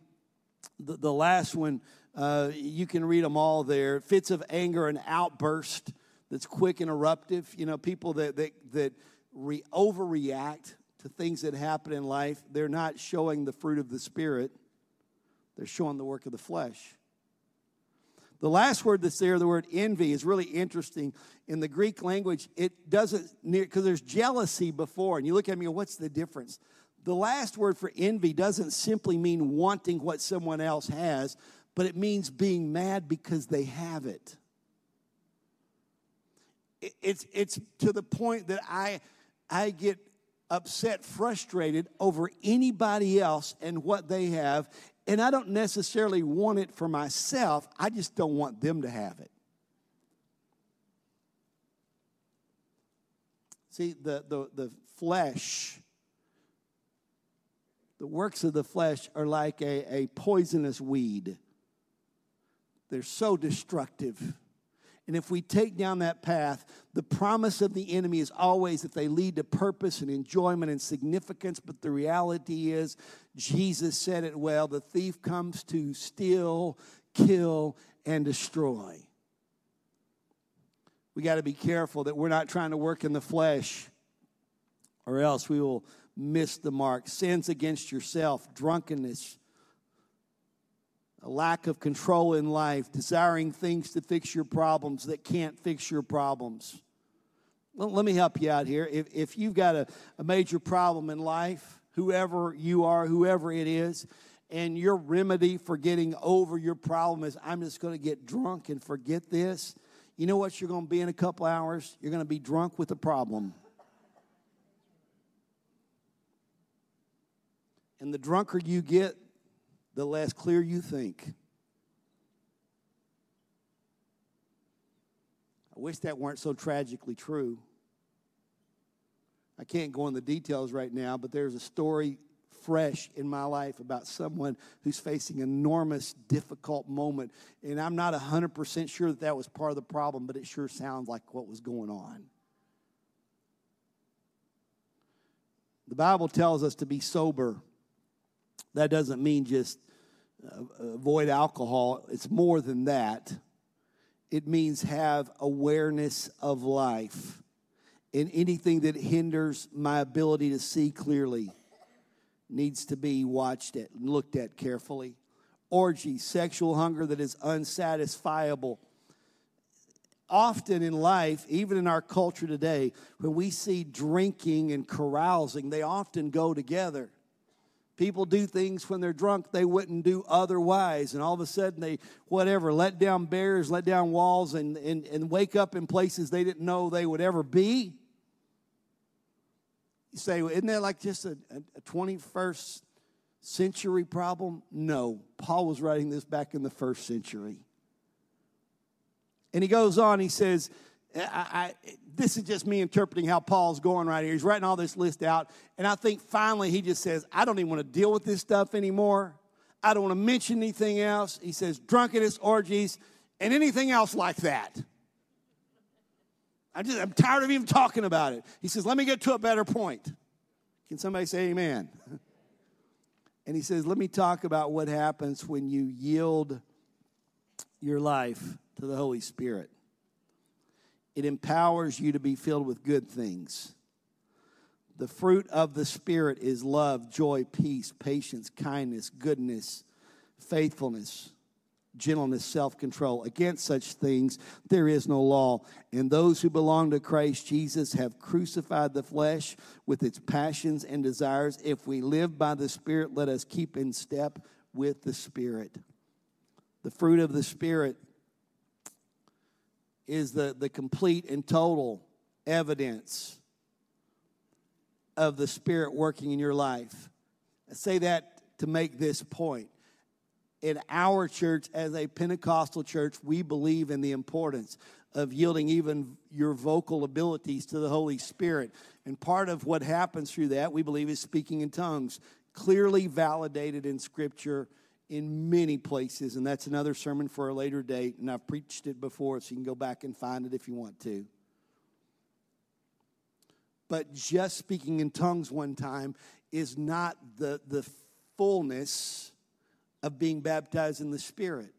The, the last one, uh, you can read them all there. Fits of anger and outburst that's quick and eruptive. You know, people that, that, that re- overreact to things that happen in life, they're not showing the fruit of the Spirit, they're showing the work of the flesh. The last word that's there, the word envy, is really interesting. In the Greek language, it doesn't, because there's jealousy before, and you look at me, what's the difference? The last word for envy doesn't simply mean wanting what someone else has, but it means being mad because they have it it's, it's to the point that I, I get upset, frustrated over anybody else and what they have. And I don't necessarily want it for myself, I just don't want them to have it. See, the, the, the flesh, the works of the flesh are like a, a poisonous weed. They're so destructive. And if we take down that path, the promise of the enemy is always that they lead to purpose and enjoyment and significance. But the reality is, Jesus said it well the thief comes to steal, kill, and destroy. We got to be careful that we're not trying to work in the flesh, or else we will miss the mark. Sins against yourself, drunkenness, a lack of control in life, desiring things to fix your problems that can't fix your problems. Well, let me help you out here. If, if you've got a, a major problem in life, whoever you are, whoever it is, and your remedy for getting over your problem is, I'm just going to get drunk and forget this, you know what you're going to be in a couple hours? You're going to be drunk with a problem. And the drunker you get, the less clear you think. I wish that weren't so tragically true. I can't go into the details right now, but there's a story fresh in my life about someone who's facing enormous, difficult moment. And I'm not 100% sure that that was part of the problem, but it sure sounds like what was going on. The Bible tells us to be sober that doesn't mean just uh, avoid alcohol, it's more than that. It means have awareness of life and anything that hinders my ability to see clearly needs to be watched at and looked at carefully. Orgy, sexual hunger that is unsatisfiable. Often in life, even in our culture today, when we see drinking and carousing, they often go together. People do things when they're drunk they wouldn't do otherwise. And all of a sudden they, whatever, let down barriers, let down walls, and, and, and wake up in places they didn't know they would ever be. You say, well, isn't that like just a, a 21st century problem? No. Paul was writing this back in the first century. And he goes on, he says, I, I, this is just me interpreting how Paul's going right here. He's writing all this list out. And I think finally he just says, I don't even want to deal with this stuff anymore. I don't want to mention anything else. He says, drunkenness, orgies, and anything else like that. I just, I'm tired of even talking about it. He says, let me get to a better point. Can somebody say amen? And he says, let me talk about what happens when you yield your life to the Holy Spirit. It empowers you to be filled with good things. The fruit of the Spirit is love, joy, peace, patience, kindness, goodness, faithfulness, gentleness, self control. Against such things there is no law. And those who belong to Christ Jesus have crucified the flesh with its passions and desires. If we live by the Spirit, let us keep in step with the Spirit. The fruit of the Spirit is the, the complete and total evidence of the Spirit working in your life. I say that to make this point. In our church, as a Pentecostal church, we believe in the importance of yielding even your vocal abilities to the Holy Spirit. And part of what happens through that, we believe, is speaking in tongues, clearly validated in Scripture in many places. And that's another sermon for a later date. And I've preached it before, so you can go back and find it if you want to but just speaking in tongues one time is not the, the fullness of being baptized in the Spirit.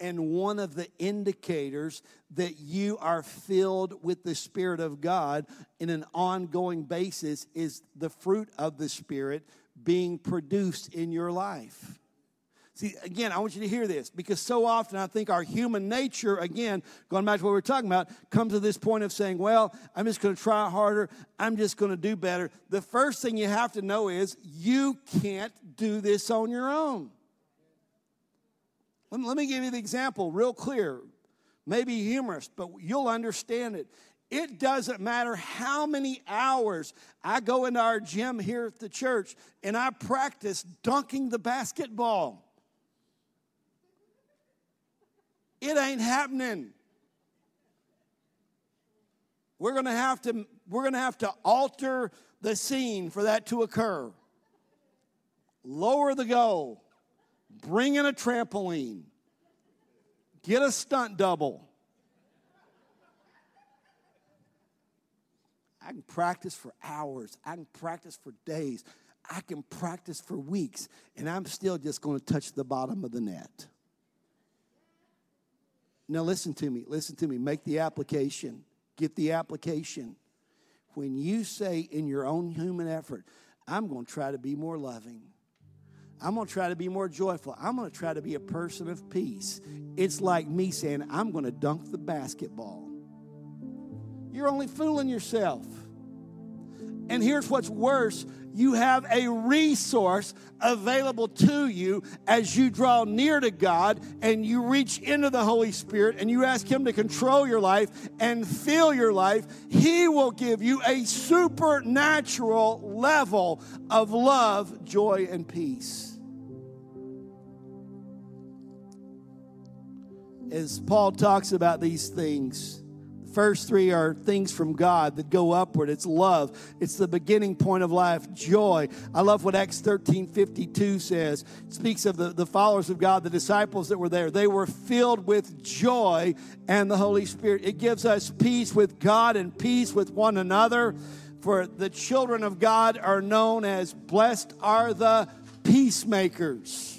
And one of the indicators that you are filled with the Spirit of God in an ongoing basis is the fruit of the Spirit being produced in your life. See, again, I want you to hear this because so often I think our human nature, again, going back to what we are talking about, comes to this point of saying, well, I'm just going to try harder. I'm just going to do better. The first thing you have to know is you can't do this on your own. Let me, let me give you the example real clear. Maybe humorous, but you'll understand it. It doesn't matter how many hours I go into our gym here at the church and I practice dunking the basketball. It ain't happening. We're going to have to we're going to have to alter the scene for that to occur. Lower the goal. Bring in a trampoline. Get a stunt double. I can practice for hours. I can practice for days. I can practice for weeks, and I'm still just going to touch the bottom of the net. Now, listen to me. Listen to me. Make the application. Get the application. When you say in your own human effort, I'm going to try to be more loving. I'm going to try to be more joyful. I'm going to try to be a person of peace. It's like me saying, I'm going to dunk the basketball. You're only fooling yourself. And here's what's worse you have a resource available to you as you draw near to God and you reach into the Holy Spirit and you ask Him to control your life and fill your life. He will give you a supernatural level of love, joy, and peace. As Paul talks about these things, the first three are things from God that go upward. It's love. It's the beginning point of life, joy. I love what Acts 13 52 says. It speaks of the, the followers of God, the disciples that were there. They were filled with joy and the Holy Spirit. It gives us peace with God and peace with one another. For the children of God are known as blessed are the peacemakers.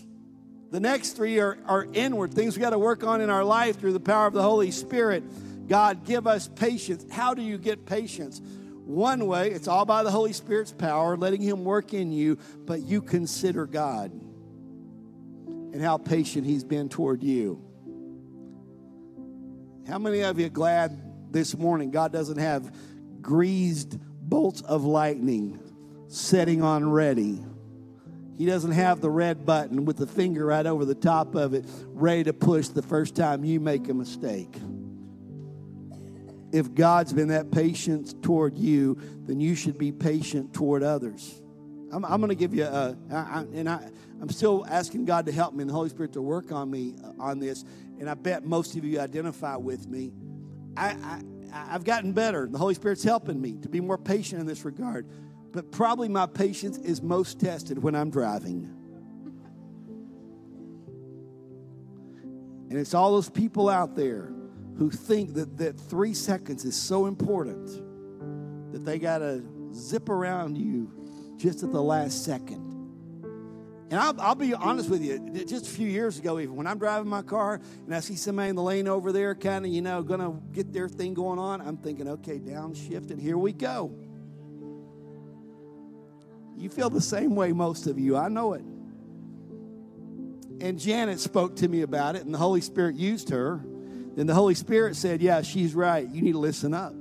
The next three are, are inward, things we got to work on in our life through the power of the Holy Spirit. God, give us patience. How do you get patience? One way, it's all by the Holy Spirit's power, letting Him work in you, but you consider God and how patient He's been toward you. How many of you are glad this morning God doesn't have greased bolts of lightning setting on ready? He doesn't have the red button with the finger right over the top of it, ready to push the first time you make a mistake. if God's been that patient toward you, then you should be patient toward others. I'm, I'm going to give you a, and I, I'm still asking God to help me and the Holy Spirit to work on me uh, on this. And I bet most of you identify with me. I, I, I've gotten better. The Holy Spirit's helping me to be more patient in this regard. But probably my patience is most tested when I'm driving. And it's all those people out there who think that, that three seconds is so important that they got to zip around you just at the last second. And I'll, I'll, be honest with you, just a few years ago, even when I'm driving my car and I see somebody in the lane over there, kind of, you know, to get their thing going on, I'm thinking, okay, downshift, and here we go. You feel the same way, most of you. I know it. And Janet spoke to me about it, and the Holy Spirit used her. Then the Holy Spirit said, Yeah, she's right. You need to listen up.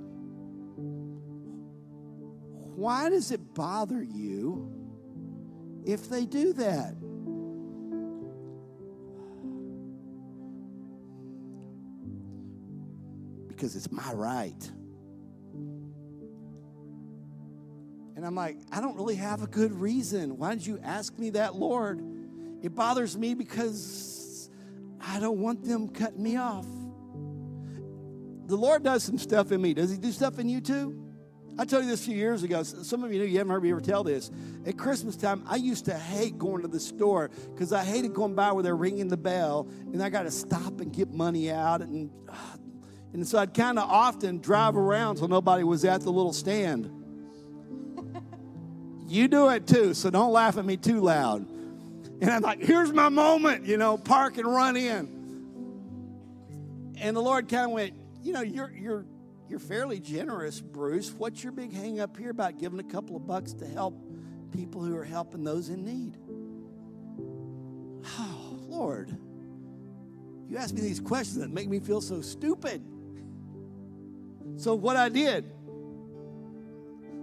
Why does it bother you if they do that? Because it's my right. And I'm like, I don't really have a good reason. Why did you ask me that, Lord? It bothers me because I don't want them cutting me off. The Lord does some stuff in me. Does He do stuff in you too? I told you this a few years ago. Some of you know you haven't heard me ever tell this. At Christmas time, I used to hate going to the store because I hated going by where they're ringing the bell and I got to stop and get money out. And, and so I'd kind of often drive around so nobody was at the little stand. You do it too, so don't laugh at me too loud. And I'm like, here's my moment, you know, park and run in. And the Lord kind of went, you know, you're you're you're fairly generous, Bruce. What's your big hang up here about giving a couple of bucks to help people who are helping those in need? Oh, Lord. You ask me these questions that make me feel so stupid. So what I did,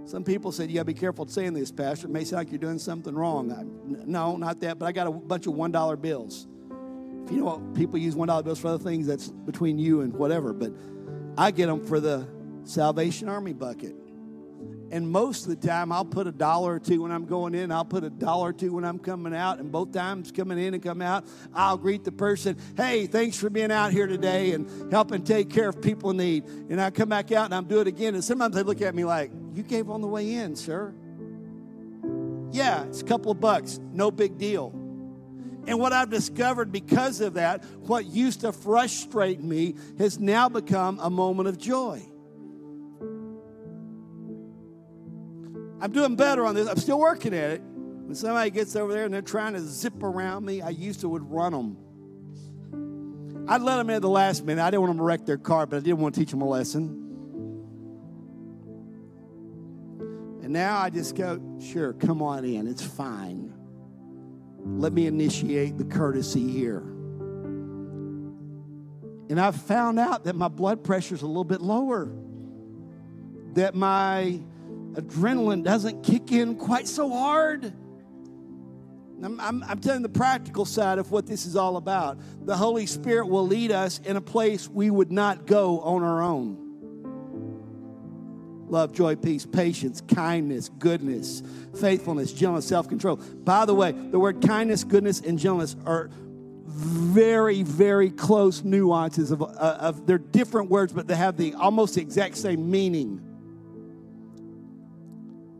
some people said, You got to be careful saying this, Pastor. It may sound like you're doing something wrong. I, no, not that, but I got a bunch of $1 bills. If you know what people use $1 bills for other things, that's between you and whatever. But I get them for the Salvation Army bucket. And most of the time, I'll put a dollar or two when I'm going in. I'll put a dollar or two when I'm coming out. And both times coming in and coming out, I'll greet the person, hey, thanks for being out here today and helping take care of people in need. And I come back out and I'm doing it again. And sometimes they look at me like, you gave on the way in, sir. Yeah, it's a couple of bucks. No big deal. And what I've discovered because of that, what used to frustrate me has now become a moment of joy. I'm doing better on this. I'm still working at it. When somebody gets over there and they're trying to zip around me, I used to would run them. I'd let them in at the last minute. I didn't want them to wreck their car, but I didn't want to teach them a lesson. And now I just go, sure, come on in. It's fine. Let me initiate the courtesy here. And I've found out that my blood pressure is a little bit lower, that my adrenaline doesn't kick in quite so hard. I'm, I'm, I'm, telling the practical side of what this is all about. The Holy Spirit will lead us in a place we would not go on our own. Love, joy, peace, patience, kindness, goodness, faithfulness, gentleness, self control. By the way, the word kindness, goodness, and gentleness are very, very close nuances of, uh, of they're different words, but they have the almost exact same meaning.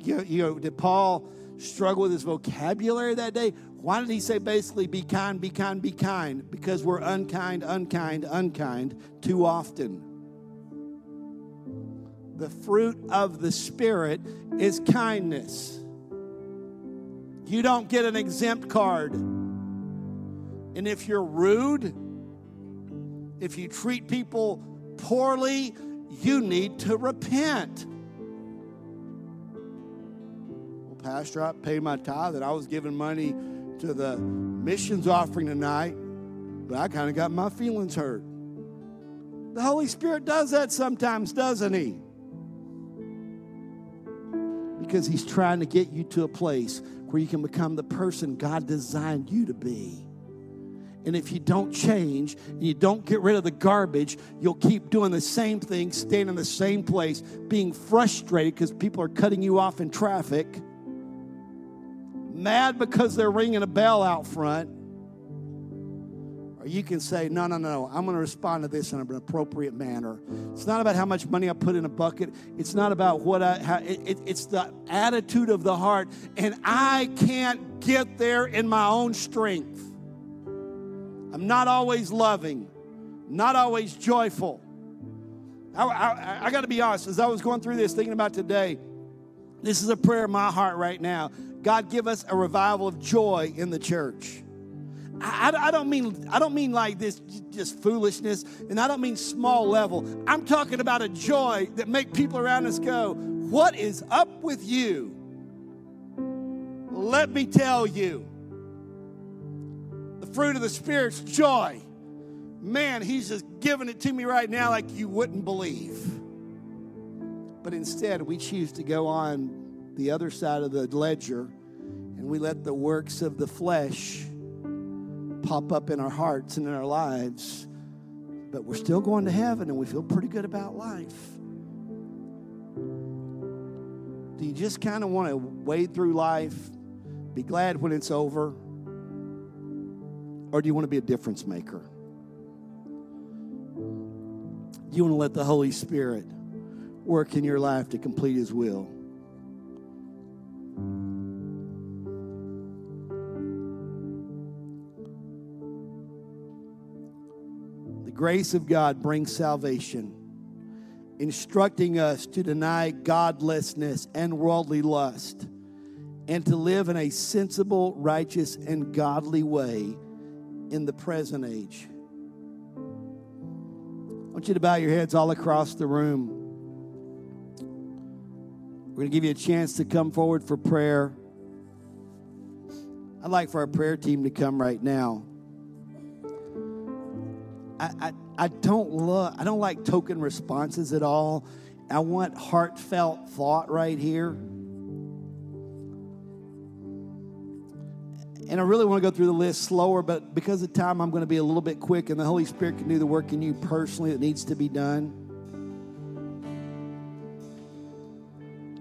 You you know, did Paul struggle with his vocabulary that day? Why did he say basically be kind, be kind, be kind? Because we're unkind, unkind, unkind too often. The fruit of the Spirit is kindness. You don't get an exempt card. And if you're rude, if you treat people poorly, you need to repent. Pastor, I paid my tithe and I was giving money to the missions offering tonight, but I kind of got my feelings hurt. The Holy Spirit does that sometimes, doesn't He? Because He's trying to get you to a place where you can become the person God designed you to be. And if you don't change and you don't get rid of the garbage, you'll keep doing the same thing, staying in the same place, being frustrated because people are cutting you off in traffic, mad because they're ringing a bell out front. Or you can say, no, no, no, I'm going to respond to this in an appropriate manner. It's not about how much money I put in a bucket. It's not about what I, how, it, it, it's the attitude of the heart. And I can't get there in my own strength. I'm not always loving, not always joyful. I, I, I got to be honest, as I was going through this, thinking about today, this is a prayer in my heart right now. God, give us a revival of joy in the church. I, I, don't mean I don't mean like this just foolishness, and I don't mean small level. I'm talking about a joy that make people around us go, "What is up with you?" Let me tell you, the fruit of the Spirit's joy. Man, He's just giving it to me right now like you wouldn't believe. But instead, we choose to go on the other side of the ledger and we let the works of the flesh pop up in our hearts and in our lives. But we're still going to heaven and we feel pretty good about life. Do you just kind of want to wade through life, be glad when it's over? Or do you want to be a difference maker? Do you want to let the Holy Spirit work in your life to complete His will? Grace of God brings salvation, instructing us to deny godlessness and worldly lust and to live in a sensible, righteous, and godly way in the present age. I want you to bow your heads all across the room. We're going to give you a chance to come forward for prayer. I'd like for our prayer team to come right now. I, I, I don't love I don't like token responses at all. I want heartfelt thought right here. And I really want to go through the list slower, but because of time, I'm going to be a little bit quick, and the Holy Spirit can do the work in you personally that needs to be done.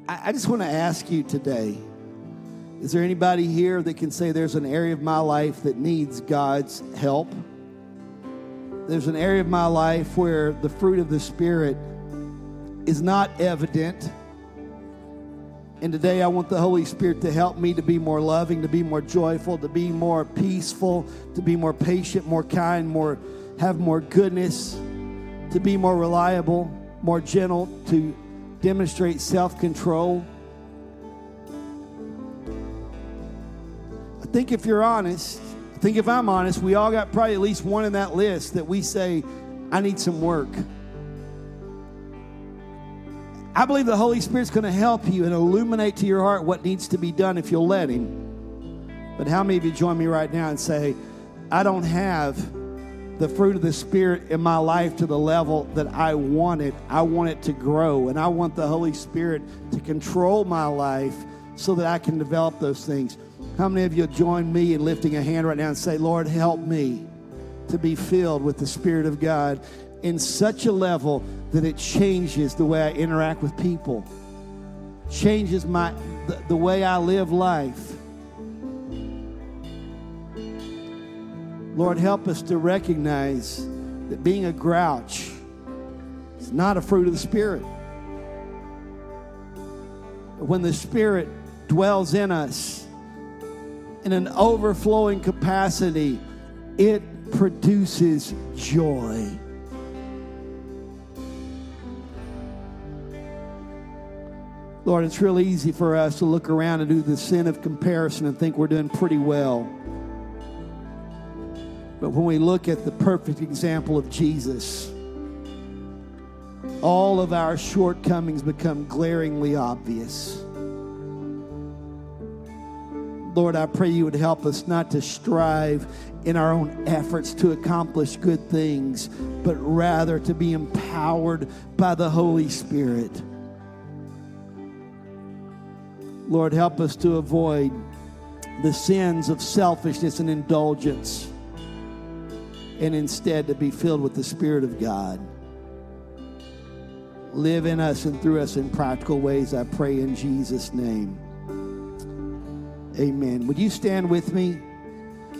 I, I just want to ask you today is there anybody here that can say there's an area of my life that needs God's help? There's an area of my life where the fruit of the Spirit is not evident. And today I want the Holy Spirit to help me to be more loving, to be more joyful, to be more peaceful, to be more patient, more kind, more have more goodness, to be more reliable, more gentle, to demonstrate self-control. I think if you're honest, think if I'm honest, we all got probably at least one in that list that we say, I need some work. I believe the Holy Spirit's going to help you and illuminate to your heart what needs to be done if you'll let Him. But how many of you join me right now and say, I don't have the fruit of the Spirit in my life to the level that I want it? I want it to grow, and I want the Holy Spirit to control my life so that I can develop those things. How many of you join me in lifting a hand right now and say, Lord, help me to be filled with the Spirit of God in such a level that it changes the way I interact with people, changes my the, the way I live life. Lord, help us to recognize that being a grouch is not a fruit of the Spirit. When the Spirit dwells in us in an overflowing capacity, it produces joy. Lord, it's really easy for us to look around and do the sin of comparison and think we're doing pretty well. But when we look at the perfect example of Jesus, all of our shortcomings become glaringly obvious. Lord, I pray you would help us not to strive in our own efforts to accomplish good things, but rather to be empowered by the Holy Spirit. Lord, help us to avoid the sins of selfishness and indulgence. and instead to be filled with the Spirit of God. Live in us and through us in practical ways, I pray in Jesus' name. Amen. Would you stand with me?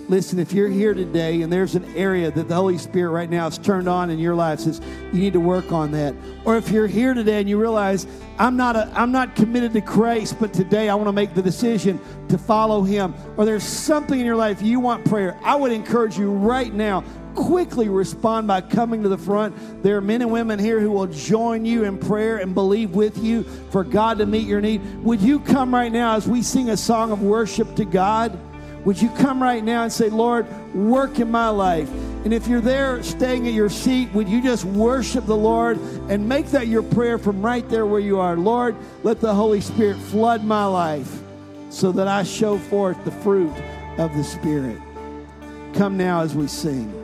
Listen, if you're here today and there's an area that the Holy Spirit right now is turned on in your life, says you need to work on that. Or if you're here today and you realize I'm not a, I'm not committed to Christ, but today I want to make the decision to follow Him. Or there's something in your life you want prayer. I would encourage you right now quickly respond by coming to the front. There are men and women here who will join you in prayer and believe with you for God to meet your need. Would you come right now as we sing a song of worship to God? Would you come right now and say, Lord, work in my life? And if you're there staying at your seat, would you just worship the Lord and make that your prayer from right there where you are? Lord, let the Holy Spirit flood my life so that I show forth the fruit of the Spirit. Come now as we sing.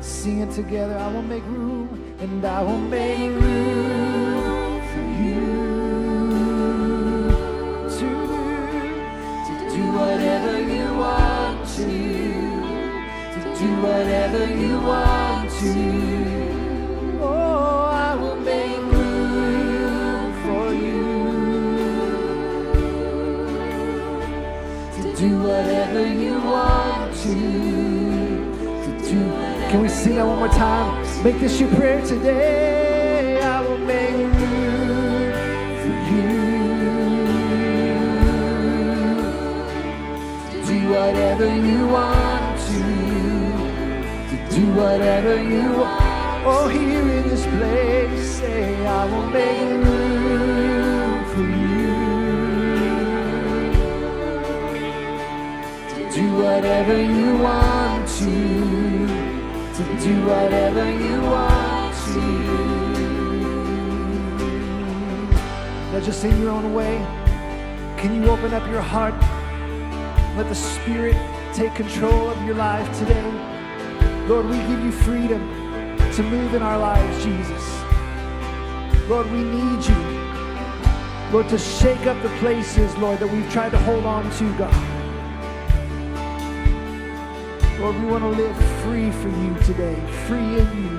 Sing it together. I will make room, and I will make room for you to, to do whatever you want to, to do whatever you want to. Oh, I will make room for you to do whatever you want to, to do. Can we sing that one more time? Make this your prayer today. I will make room for you do whatever you want to, to do whatever you want. Oh, here in this place, say, I will make room for you to do whatever you want to to do whatever you want to. Now, just in your own way, can you open up your heart? Let the Spirit take control of your life today. Lord, we give you freedom to move in our lives, Jesus. Lord, we need you. Lord, to shake up the places, Lord, that we've tried to hold on to, God. Lord, we want to live free for you today, free in you.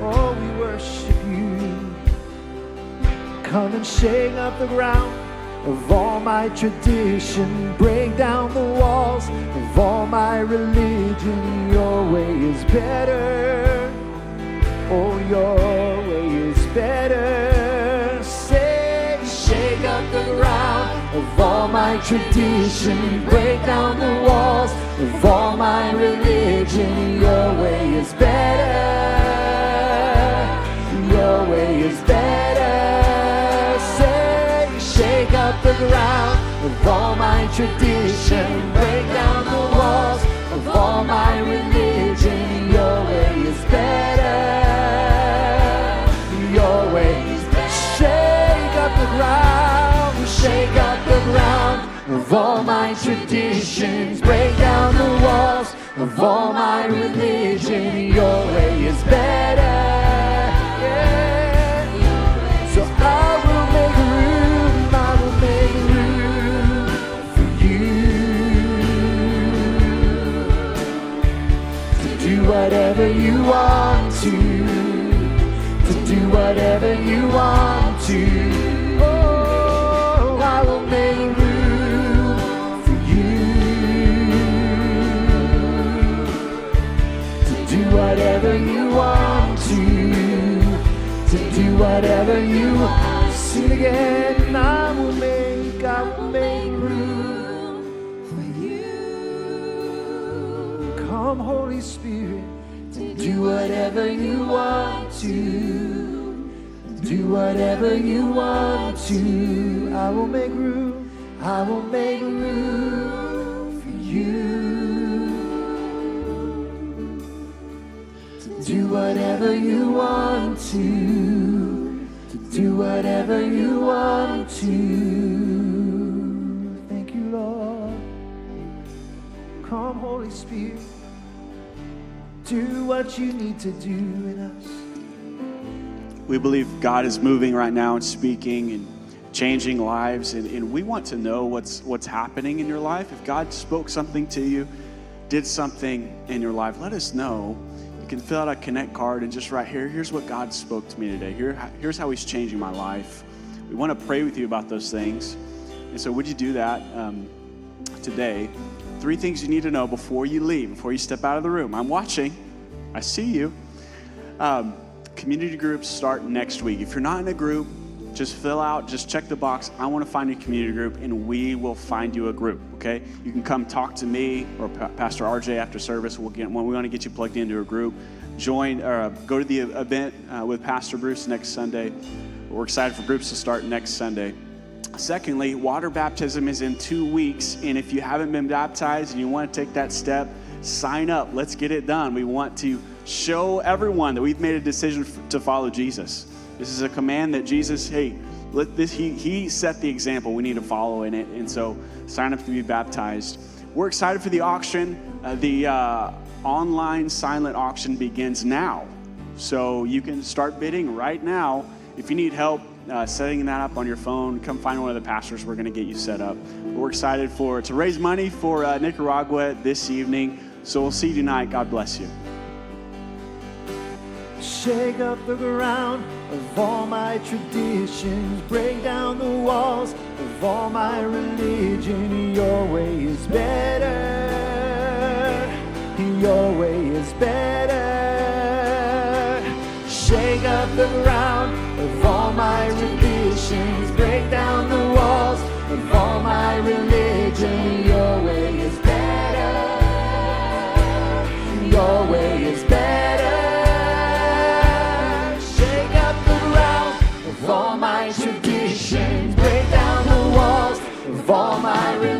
Oh, we worship you. Come and shake up the ground of all my tradition, break down the walls of all my religion. Your way is better. Oh, your way is better. Say, shake up the ground of all my tradition, break down the walls of all my religion. Your way is better. Your way is better. Say, shake up the ground of all my tradition, break down the walls of all my religion. Your way is better. Your way is better. Shake up the ground, of all my traditions, break down the walls of all my religion. Your way is better. So I will make room, I will make room for you to do whatever you want to, to do whatever you want to. Want to, to do whatever you want. Sing again, I will make, I will make room for you. Come, Holy Spirit, to do whatever you want to. Do whatever you want to. I will make room. I will make room for you do whatever you want to, to do whatever you want to. Thank you, Lord. Come, Holy Spirit, do what you need to do in us. We believe God is moving right now and speaking and changing lives, and, and we want to know what's what's happening in your life. If God spoke something to you, did something in your life, let us know. Can fill out a connect card and just write here. Here's what God spoke to me today. Here, here's how He's changing my life. We want to pray with you about those things, and so would you do that um, today? Three things you need to know before you leave, before you step out of the room. I'm watching. I see you. Um, community groups start next week. If you're not in a group, just fill out, just check the box. I want to find a community group, and we will find you a group. Okay? You can come talk to me or Pa- Pastor RJ after service. We'll get when we want to get you plugged into a group. Join or uh, go to the event uh, with Pastor Bruce next Sunday. We're excited for groups to start next Sunday. Secondly, water baptism is in two weeks, and if you haven't been baptized and you want to take that step, sign up. Let's get it done. We want to show everyone that we've made a decision to follow Jesus. This is a command that Jesus, hey, let this he he set the example. We need to follow in it, and so sign up to be baptized. We're excited for the auction. Uh, the uh, online silent auction begins now, so you can start bidding right now. If you need help uh, setting that up on your phone, come find one of the pastors. We're going to get you set up. We're excited for to raise money for uh, Nicaragua this evening. So we'll see you tonight. God bless you. Shake up the ground of all my traditions, break down the walls of all my religion. Your way is better. Your way is better. Shake up the ground of all my traditions, break down the walls of all my religion. Your way is better. Your way is better. for my